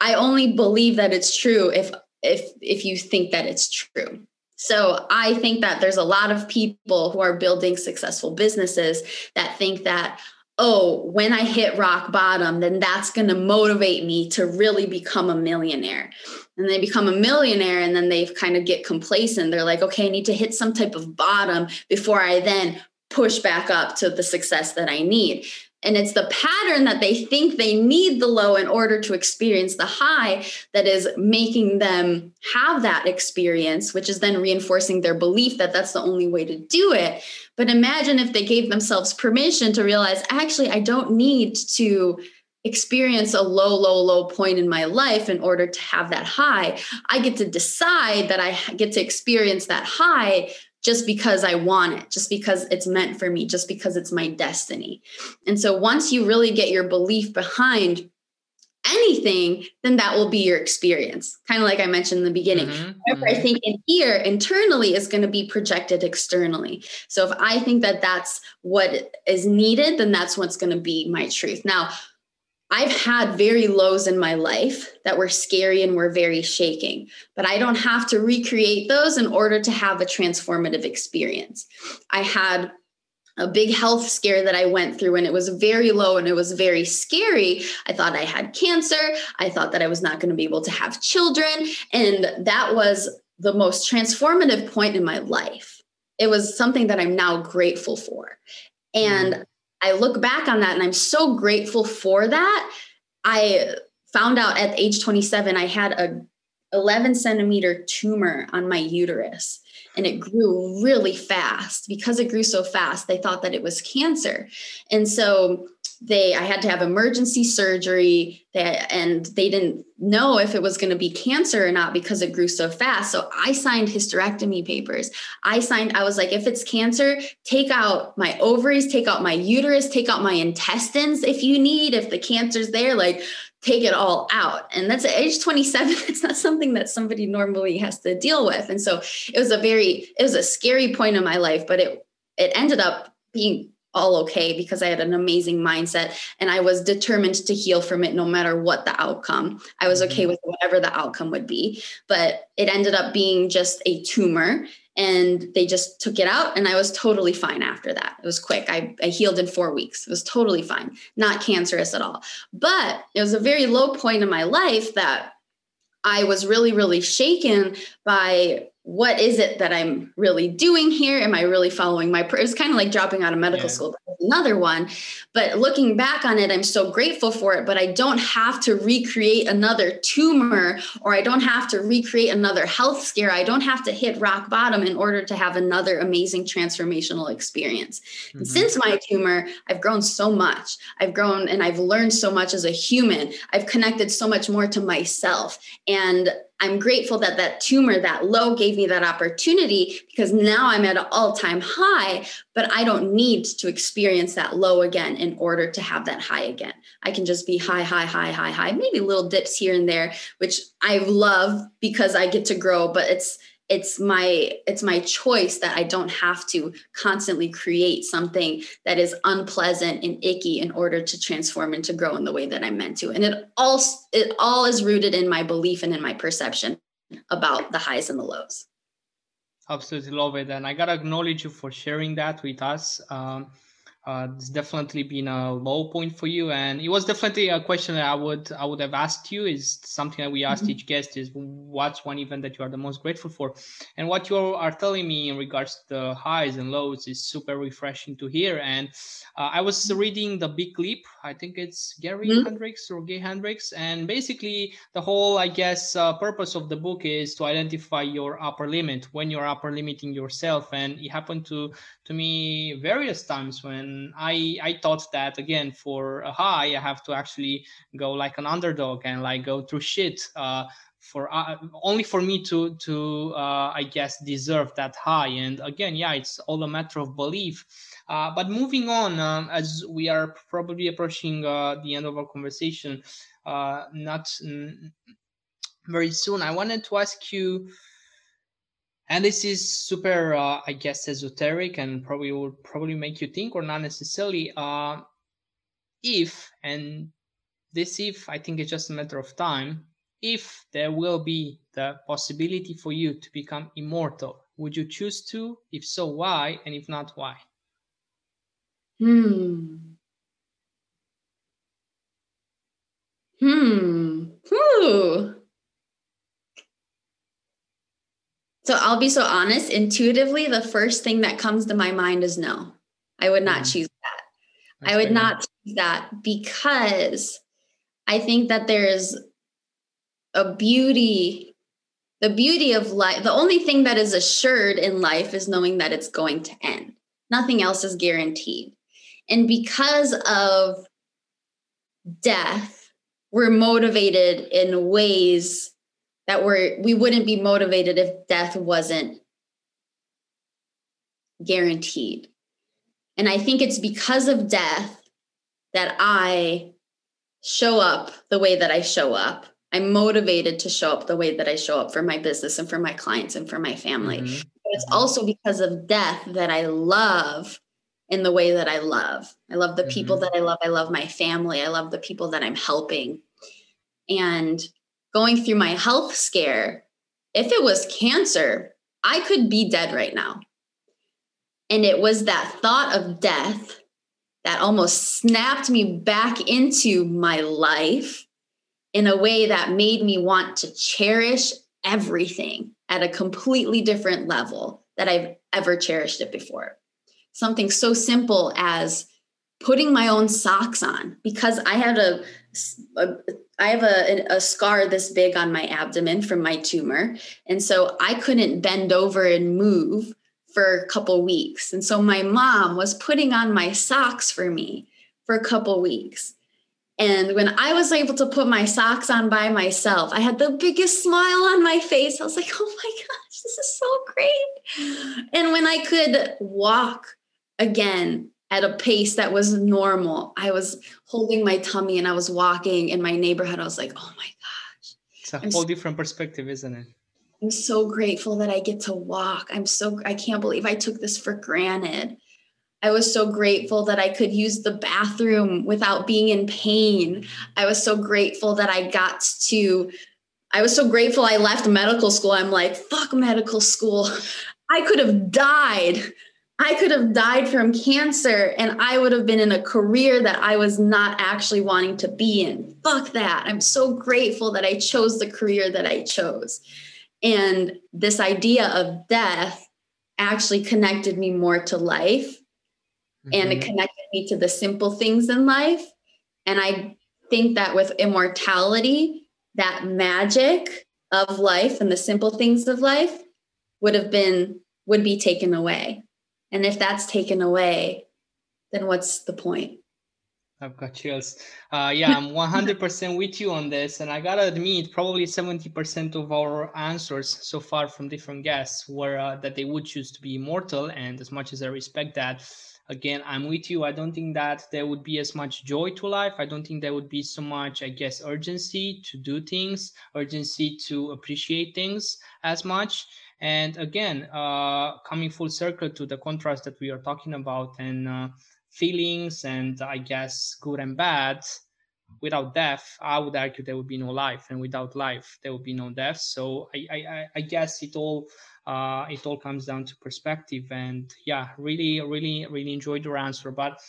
I only believe that it's true if if if you think that it's true. So I think that there's a lot of people who are building successful businesses that think that oh, when I hit rock bottom, then that's going to motivate me to really become a millionaire. And they become a millionaire and then they kind of get complacent. They're like, okay, I need to hit some type of bottom before I then push back up to the success that I need. And it's the pattern that they think they need the low in order to experience the high that is making them have that experience, which is then reinforcing their belief that that's the only way to do it. But imagine if they gave themselves permission to realize, actually, I don't need to experience a low, low, low point in my life in order to have that high. I get to decide that I get to experience that high just because I want it, just because it's meant for me, just because it's my destiny. And so once you really get your belief behind anything, then that will be your experience. Kind of like I mentioned in the beginning. Mm-hmm. Whatever I mm-hmm. think in here internally is going to be projected externally. So if I think that that's what is needed, then that's what's going to be my truth. Now, I've had very lows in my life that were scary and were very shaking, but I don't have to recreate those in order to have a transformative experience. I had a big health scare that I went through and it was very low and it was very scary. I thought I had cancer. I thought that I was not going to be able to have children. And that was the most transformative point in my life. It was something that I'm now grateful for. And mm. I look back on that and I'm so grateful for that. I found out at age 27, I had a 11 centimeter tumor on my uterus and it grew really fast. Because it grew so fast, they thought that it was cancer. And so they i had to have emergency surgery they, and they didn't know if it was going to be cancer or not because it grew so fast so i signed hysterectomy papers i signed i was like if it's cancer take out my ovaries take out my uterus take out my intestines if you need if the cancer's there like take it all out and that's at age 27 it's not something that somebody normally has to deal with and so it was a very it was a scary point in my life but it it ended up being all okay because I had an amazing mindset and I was determined to heal from it no matter what the outcome. I was okay mm-hmm. with whatever the outcome would be, but it ended up being just a tumor and they just took it out and I was totally fine after that. It was quick. I, I healed in four weeks. It was totally fine, not cancerous at all. But it was a very low point in my life that I was really, really shaken by what is it that I'm really doing here? Am I really following my? It was kind of like dropping out of medical yeah. school. Another one, but looking back on it, I'm so grateful for it. But I don't have to recreate another tumor, or I don't have to recreate another health scare. I don't have to hit rock bottom in order to have another amazing transformational experience. Mm-hmm. And since my tumor, I've grown so much. I've grown and I've learned so much as a human. I've connected so much more to myself, and I'm grateful that that tumor, that low, gave me that opportunity because now I'm at an all time high, but I don't need to experience that low again in order to have that high again. I can just be high, high, high, high, high, maybe little dips here and there, which I love because I get to grow, but it's it's my it's my choice that i don't have to constantly create something that is unpleasant and icky in order to transform and to grow in the way that i'm meant to. And it all it all is rooted in my belief and in my perception about the highs and the lows. Absolutely love it. And i gotta acknowledge you for sharing that with us. Um, uh, it's definitely been a low point for you, and it was definitely a question that I would I would have asked you. Is something that we asked mm-hmm. each guest is what's one event that you are the most grateful for, and what you are telling me in regards to the highs and lows is super refreshing to hear. And uh, I was mm-hmm. reading the Big Leap. I think it's Gary mm-hmm. Hendricks or Gay Hendricks, and basically the whole I guess uh, purpose of the book is to identify your upper limit when you're upper limiting yourself, and it happened to to me various times when I I thought that again for a high I have to actually go like an underdog and like go through shit uh, for uh, only for me to to uh, I guess deserve that high. And again, yeah, it's all a matter of belief. Uh, but moving on, um, as we are probably approaching uh, the end of our conversation, uh, not mm, very soon, I wanted to ask you and this is super uh, i guess esoteric and probably will probably make you think or not necessarily uh, if and this if i think it's just a matter of time if there will be the possibility for you to become immortal would you choose to? If so why? And if not why? Hmm. Hmm. Whew. So I'll be so honest, intuitively, the first thing that comes to my mind is no. I would not mm. choose that. That's I would not choose that because I think that there's a beauty, the beauty of life. The only thing that is assured in life is knowing that it's going to end. Nothing else is guaranteed. And because of death, we're motivated in ways that we're we wouldn't be motivated if death wasn't guaranteed. And i think it's because of death that i show up the way that i show up. I'm motivated to show up the way that i show up for my business and for my clients and for my family. Mm-hmm. but it's also because of death that i love in the way that i love. I love the mm-hmm. people that i love. I love my family. I love the people that i'm helping. And going through my health scare, if it was cancer, I could be dead right now. And it was that thought of death that almost snapped me back into my life in a way that made me want to cherish everything at a completely different level that I've ever cherished it before. Something so simple as putting my own socks on because I had a, Uh, I have a, a scar this big on my abdomen from my tumor. And so I couldn't bend over and move for a couple weeks. And so my mom was putting on my socks for me for a couple weeks. And when I was able to put my socks on by myself, I had the biggest smile on my face. I was like, oh my gosh, this is so great. And when I could walk again at a pace that was normal. I was holding my tummy and I was walking in my neighborhood. I was like, oh my gosh. It's a I'm whole so, different perspective, isn't it? I'm so grateful that I get to walk. I'm so, I can't believe I took this for granted. I was so grateful that I could use the bathroom without being in pain. I was so grateful that I got to, I was so grateful I left medical school. I'm like, fuck medical school. I could have died I could have died from cancer and I would have been in a career that I was not actually wanting to be in. Fuck that. I'm so grateful that I chose the career that I chose. And this idea of death actually connected me more to life mm-hmm. and it mm-hmm. connected me to the simple things in life. And I think that with immortality, that magic of life and the simple things of life would have been would be taken away and if that's taken away, then what's the point? I've got chills. Uh, yeah, I'm 100% with you on this. And I got to admit, probably 70% of our answers so far from different guests were uh, that they would choose to be immortal. And as much as I respect that, again, I'm with you. I don't think that there would be as much joy to life. I don't think there would be so much, I guess, urgency to do things, urgency to appreciate things as much. And again, uh, coming full circle to the contrast that we are talking about and uh, feelings and I guess good and bad, without death, I would argue there would be no life, and without life, there would be no death. So I, I, I guess it all uh, it all comes down to perspective. And yeah, really, really, really enjoyed your answer. But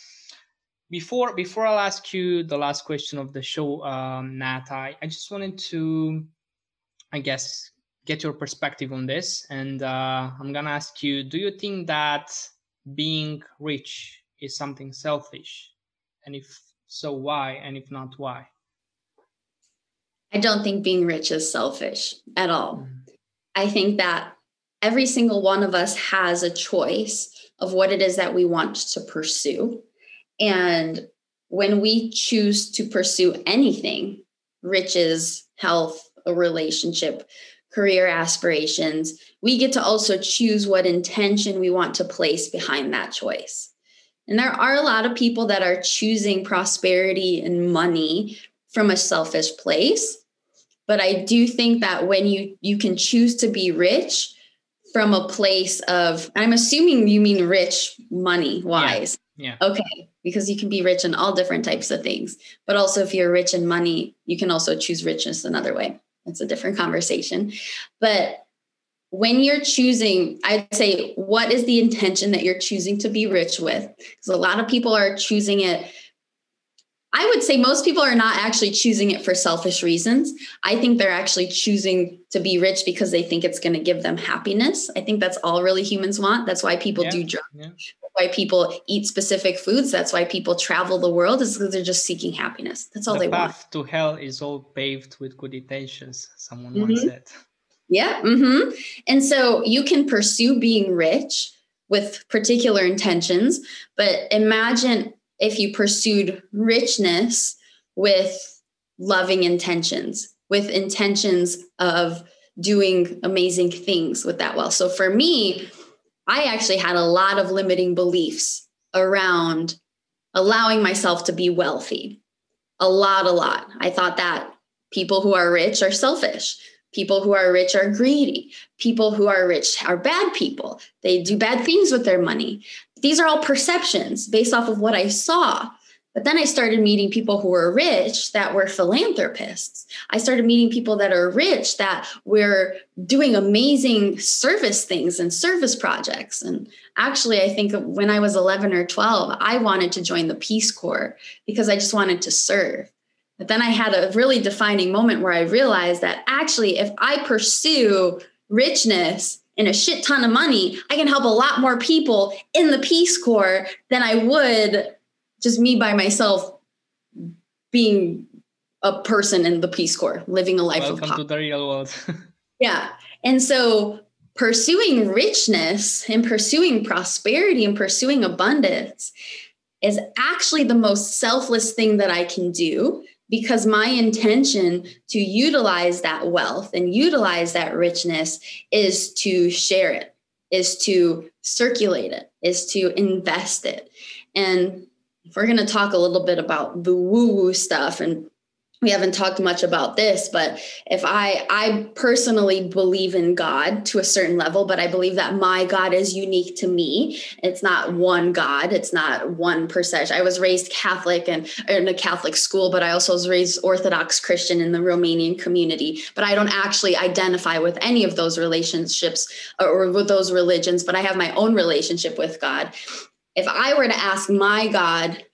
before before I'll ask you the last question of the show, um, Nat, I, I just wanted to, I guess, get your perspective on this. And uh, I'm gonna ask you: Do you think that being rich is something selfish? And if so, why? And if not, why? I don't think being rich is selfish at all. Mm-hmm. I think that every single one of us has a choice of what it is that we want to pursue. And when we choose to pursue anything, riches, health, a relationship, career aspirations, we get to also choose what intention we want to place behind that choice. And there are a lot of people that are choosing prosperity and money from a selfish place. But I do think that when you you can choose to be rich from a place of I'm assuming you mean rich money wise. Yeah. yeah. Okay. Because you can be rich in all different types of things. But also if you're rich in money, you can also choose richness another way. It's a different conversation. But when you're choosing, I'd say, what is the intention that you're choosing to be rich with? Because a lot of people are choosing it. I would say most people are not actually choosing it for selfish reasons. I think they're actually choosing to be rich because they think it's going to give them happiness. I think that's all really humans want. That's why people yeah, do drugs. Yeah. Why people eat specific foods. That's why people travel the world is because they're just seeking happiness. That's all the they want. The path to hell is all paved with good intentions. Someone mm-hmm. once said. Yeah. Mm-hmm. And so you can pursue being rich with particular intentions, but imagine if you pursued richness with loving intentions, with intentions of doing amazing things with that wealth. So for me, I actually had a lot of limiting beliefs around allowing myself to be wealthy. A lot, a lot. I thought that people who are rich are selfish. People who are rich are greedy. People who are rich are bad people. They do bad things with their money. These are all perceptions based off of what I saw. But then I started meeting people who were rich that were philanthropists. I started meeting people that are rich that were doing amazing service things and service projects. And actually, I think when I was 11 or 12, I wanted to join the Peace Corps because I just wanted to serve. But then I had a really defining moment where I realized that actually, if I pursue richness and a shit ton of money, I can help a lot more people in the Peace Corps than I would just me by myself being a person in the Peace Corps, living a life Welcome of poverty. to the real world. yeah. And so pursuing richness and pursuing prosperity and pursuing abundance is actually the most selfless thing that I can do because my intention to utilize that wealth and utilize that richness is to share it, is to circulate it, is to invest it. And we're going to talk a little bit about the woo woo stuff and we haven't talked much about this but if i i personally believe in god to a certain level but i believe that my god is unique to me. It's not one god it's not one percentage. I was raised catholic and in a catholic school but i also was raised orthodox christian in the romanian community. But i don't actually identify with any of those relationships uh, or with those religions but i have my own relationship with god if i were to ask my god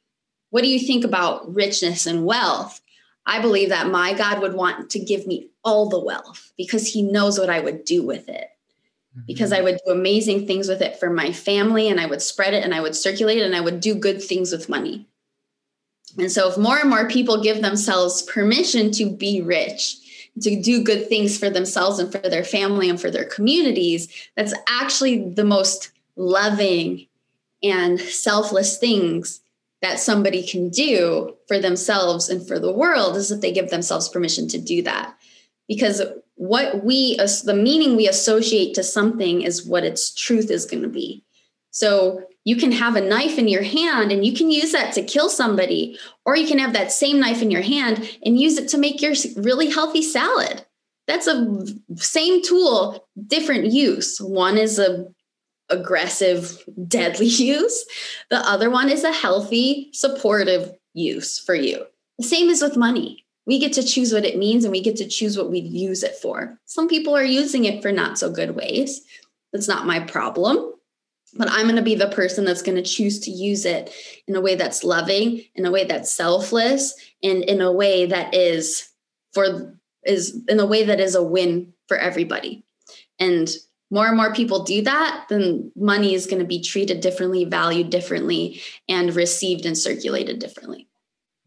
what do you think about richness and wealth I believe that my God would want to give me all the wealth because he knows what I would do with it. Mm-hmm. Because I would do amazing things with it for my family and I would spread it and I would circulate it and I would do good things with money. And so, if more and more people give themselves permission to be rich, to do good things for themselves and for their family and for their communities, that's actually the most loving and selfless things that somebody can do for themselves and for the world is if they give themselves permission to do that. Because what we, the meaning we associate to something is what its truth is going to be. So you can have a knife in your hand and you can use that to kill somebody, or you can have that same knife in your hand and use it to make your really healthy salad. That's a same tool, different use. One is a aggressive, deadly use. The other one is a healthy, supportive use for you. The same is with money. We get to choose what it means and we get to choose what we use it for. Some people are using it for not so good ways. That's not my problem. But I'm going to be the person that's going to choose to use it in a way that's loving, in a way that's selfless, and in a way that is for is in a way that is a win for everybody. And more and more people do that, then money is going to be treated differently, valued differently, and received and circulated differently.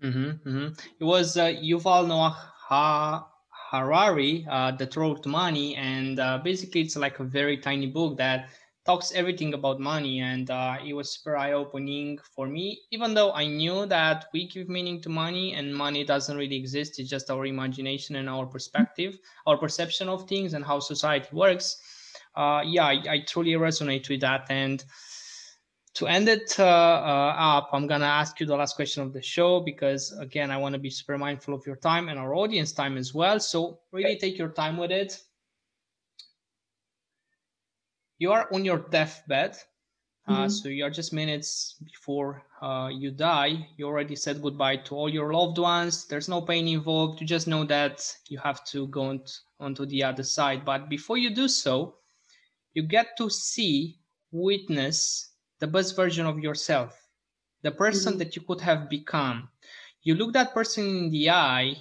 Mm-hmm, mm-hmm. It was uh, Yuval Noah Harari uh, that wrote Money, and uh, basically it's like a very tiny book that talks everything about money, and uh, it was super eye-opening for me. Even though I knew that we give meaning to money, and money doesn't really exist, it's just our imagination and our perspective, our perception of things, and how society works. Uh, yeah, I, I truly resonate with that, and to end it uh, uh, up, I'm gonna ask you the last question of the show because again, I want to be super mindful of your time and our audience time as well. So really take your time with it. You are on your deathbed, uh, mm-hmm. so you are just minutes before uh, you die. You already said goodbye to all your loved ones. There's no pain involved. You just know that you have to go on t- onto the other side. But before you do so, you get to see, witness the best version of yourself, the person mm-hmm. that you could have become. You look that person in the eye,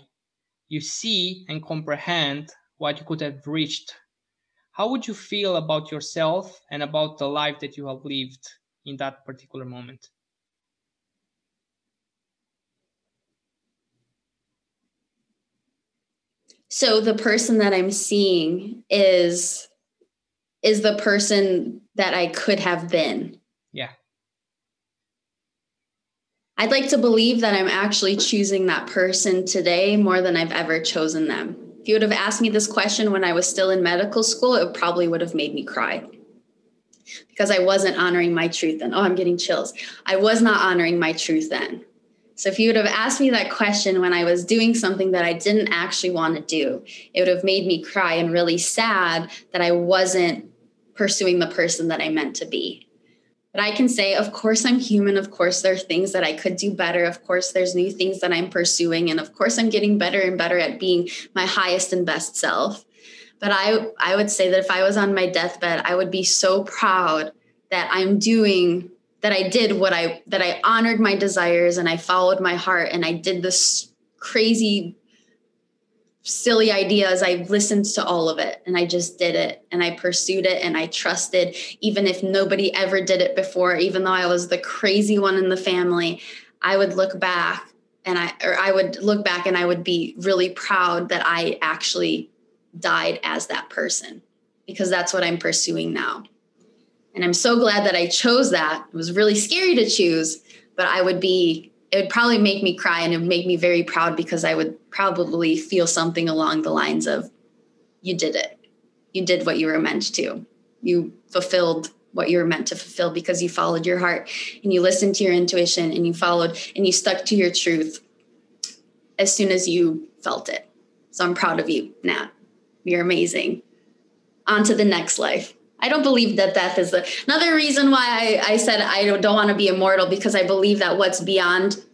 you see and comprehend what you could have reached. How would you feel about yourself and about the life that you have lived in that particular moment? So the person that I'm seeing is is the person that I could have been. Yeah. I'd like to believe that I'm actually choosing that person today more than I've ever chosen them. If you would have asked me this question when I was still in medical school, it probably would have made me cry because I wasn't honoring my truth then. Oh, I'm getting chills. I was not honoring my truth then. So if you would have asked me that question when I was doing something that I didn't actually want to do, it would have made me cry and really sad that I wasn't pursuing the person that I meant to be. But I can say, of course, I'm human. Of course, there are things that I could do better. Of course, there's new things that I'm pursuing. And of course, I'm getting better and better at being my highest and best self. But I, I would say that if I was on my deathbed, I would be so proud that I'm doing that I did what I that I honored my desires and I followed my heart and I did this crazy silly ideas. I listened to all of it and I just did it and I pursued it and I trusted, even if nobody ever did it before, even though I was the crazy one in the family, I would look back and I, or I would look back and I would be really proud that I actually died as that person because that's what I'm pursuing now. And I'm so glad that I chose that. It was really scary to choose, but I would be it would probably make me cry and it would make me very proud because I would probably feel something along the lines of, you did it. You did what you were meant to. You fulfilled what you were meant to fulfill because you followed your heart and you listened to your intuition and you followed and you stuck to your truth as soon as you felt it. So I'm proud of you, Nat. You're amazing. On to the next life. I don't believe that death is the, another reason why I, I said I don't, don't want to be immortal because I believe that what's beyond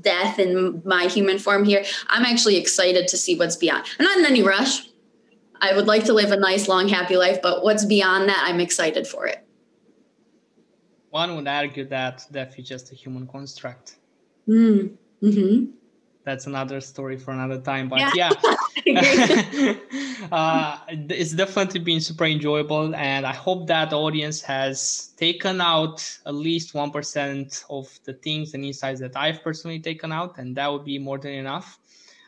death in my human form here, I'm actually excited to see what's beyond. I'm not in any rush. I would like to live a nice, long, happy life, but what's beyond that, I'm excited for it. One would argue that death is just a human construct. Mm. Mm-hmm that's another story for another time. But yeah, yeah. uh, it's definitely been super enjoyable, and I hope that the audience has taken out at least one percent of the things and insights that I've personally taken out, and that would be more than enough.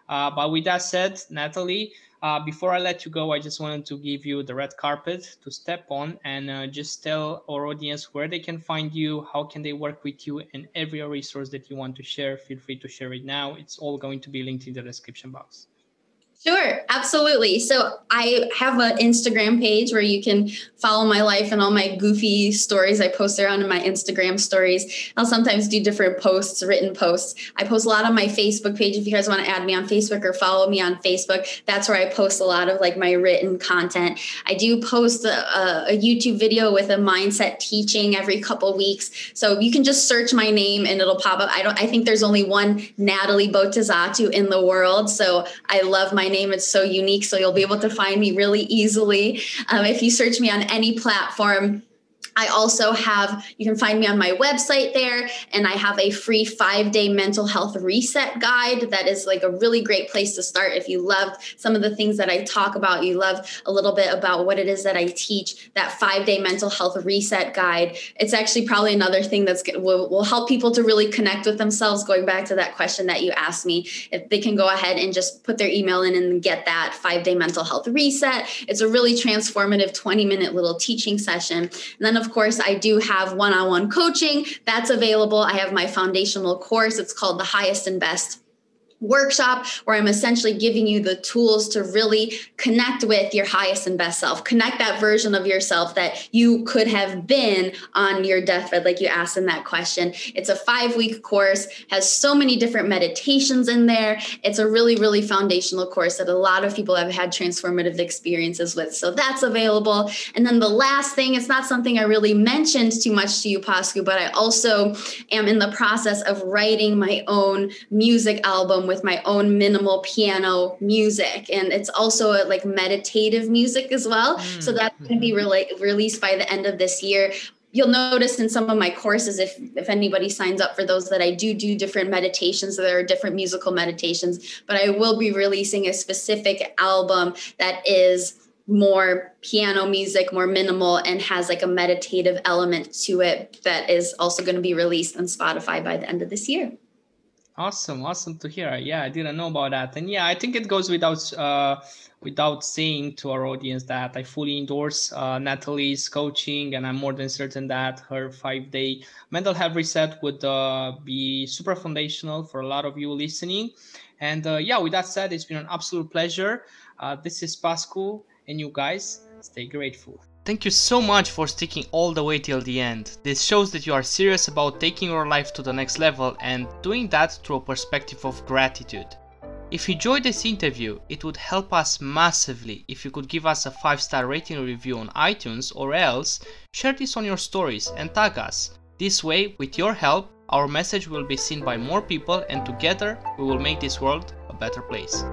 Uh, but with that said, Nathalie, uh, before I let you go, I just wanted to give you the red carpet to step on and uh, just tell our audience where they can find you, how can they work with you, and every resource that you want to share. Feel free to share it now. It's all going to be linked in the description box. Sure, absolutely. So I have an Instagram page where you can follow my life and all my goofy stories I post around in my Instagram stories. I'll sometimes do different posts, written posts. I post a lot on my Facebook page. If you guys want to add me on Facebook or follow me on Facebook, that's where I post a lot of like my written content. I do post a, a YouTube video with a mindset teaching every couple weeks. So you can just search my name and it'll pop up. I don't. I think there's only one Nathalie Botezatu in the world. So I love my name. It's so unique. So you'll be able to find me really easily. Um, if you search me on any platform, I also have, you can find me on my website there, and I have a free five day mental health reset guide that is like a really great place to start. If you loved some of the things that I talk about, you love a little bit about what it is that I teach, that five day mental health reset guide. It's actually probably another thing that's will, will help people to really connect with themselves. Going back to that question that you asked me, if they can go ahead and just put their email in and get that five day mental health reset, it's a really transformative 20 minute little teaching session. And then, of course, I do have one on one coaching that's available. I have my foundational course. It's called The Highest and Best workshop where I'm essentially giving you the tools to really connect with your highest and best self, connect that version of yourself that you could have been on your deathbed, like you asked in that question. It's a five week course, has so many different meditations in there. It's a really, really foundational course that a lot of people have had transformative experiences with. So that's available. And then the last thing, it's not something I really mentioned too much to you, Pascu, but I also am in the process of writing my own music album with my own minimal piano music. And it's also a, like meditative music as well. Mm. so that's going to be re- released by the end of this year. You'll notice in some of my courses if if anybody signs up for those that I do do different meditations. So there are different musical meditations but I will be releasing a specific album that is more piano music more minimal and has like a meditative element to it that is also going to be released on Spotify by the end of this year Awesome, awesome to hear. Yeah, I didn't know about that, and yeah, I think it goes without uh, without saying to our audience that I fully endorse uh, Nathalie's coaching, and I'm more than certain that her five day mental health reset would uh, be super foundational for a lot of you listening. And uh, yeah, with that said, it's been an absolute pleasure. Uh, this is Pascu, and you guys stay grateful. Thank you so much for sticking all the way till the end. This shows that you are serious about taking your life to the next level and doing that through a perspective of gratitude. If you enjoyed this interview, it would help us massively if you could give us a 5 star rating review on iTunes or else share this on your stories and tag us. This way, with your help, our message will be seen by more people and together we will make this world a better place.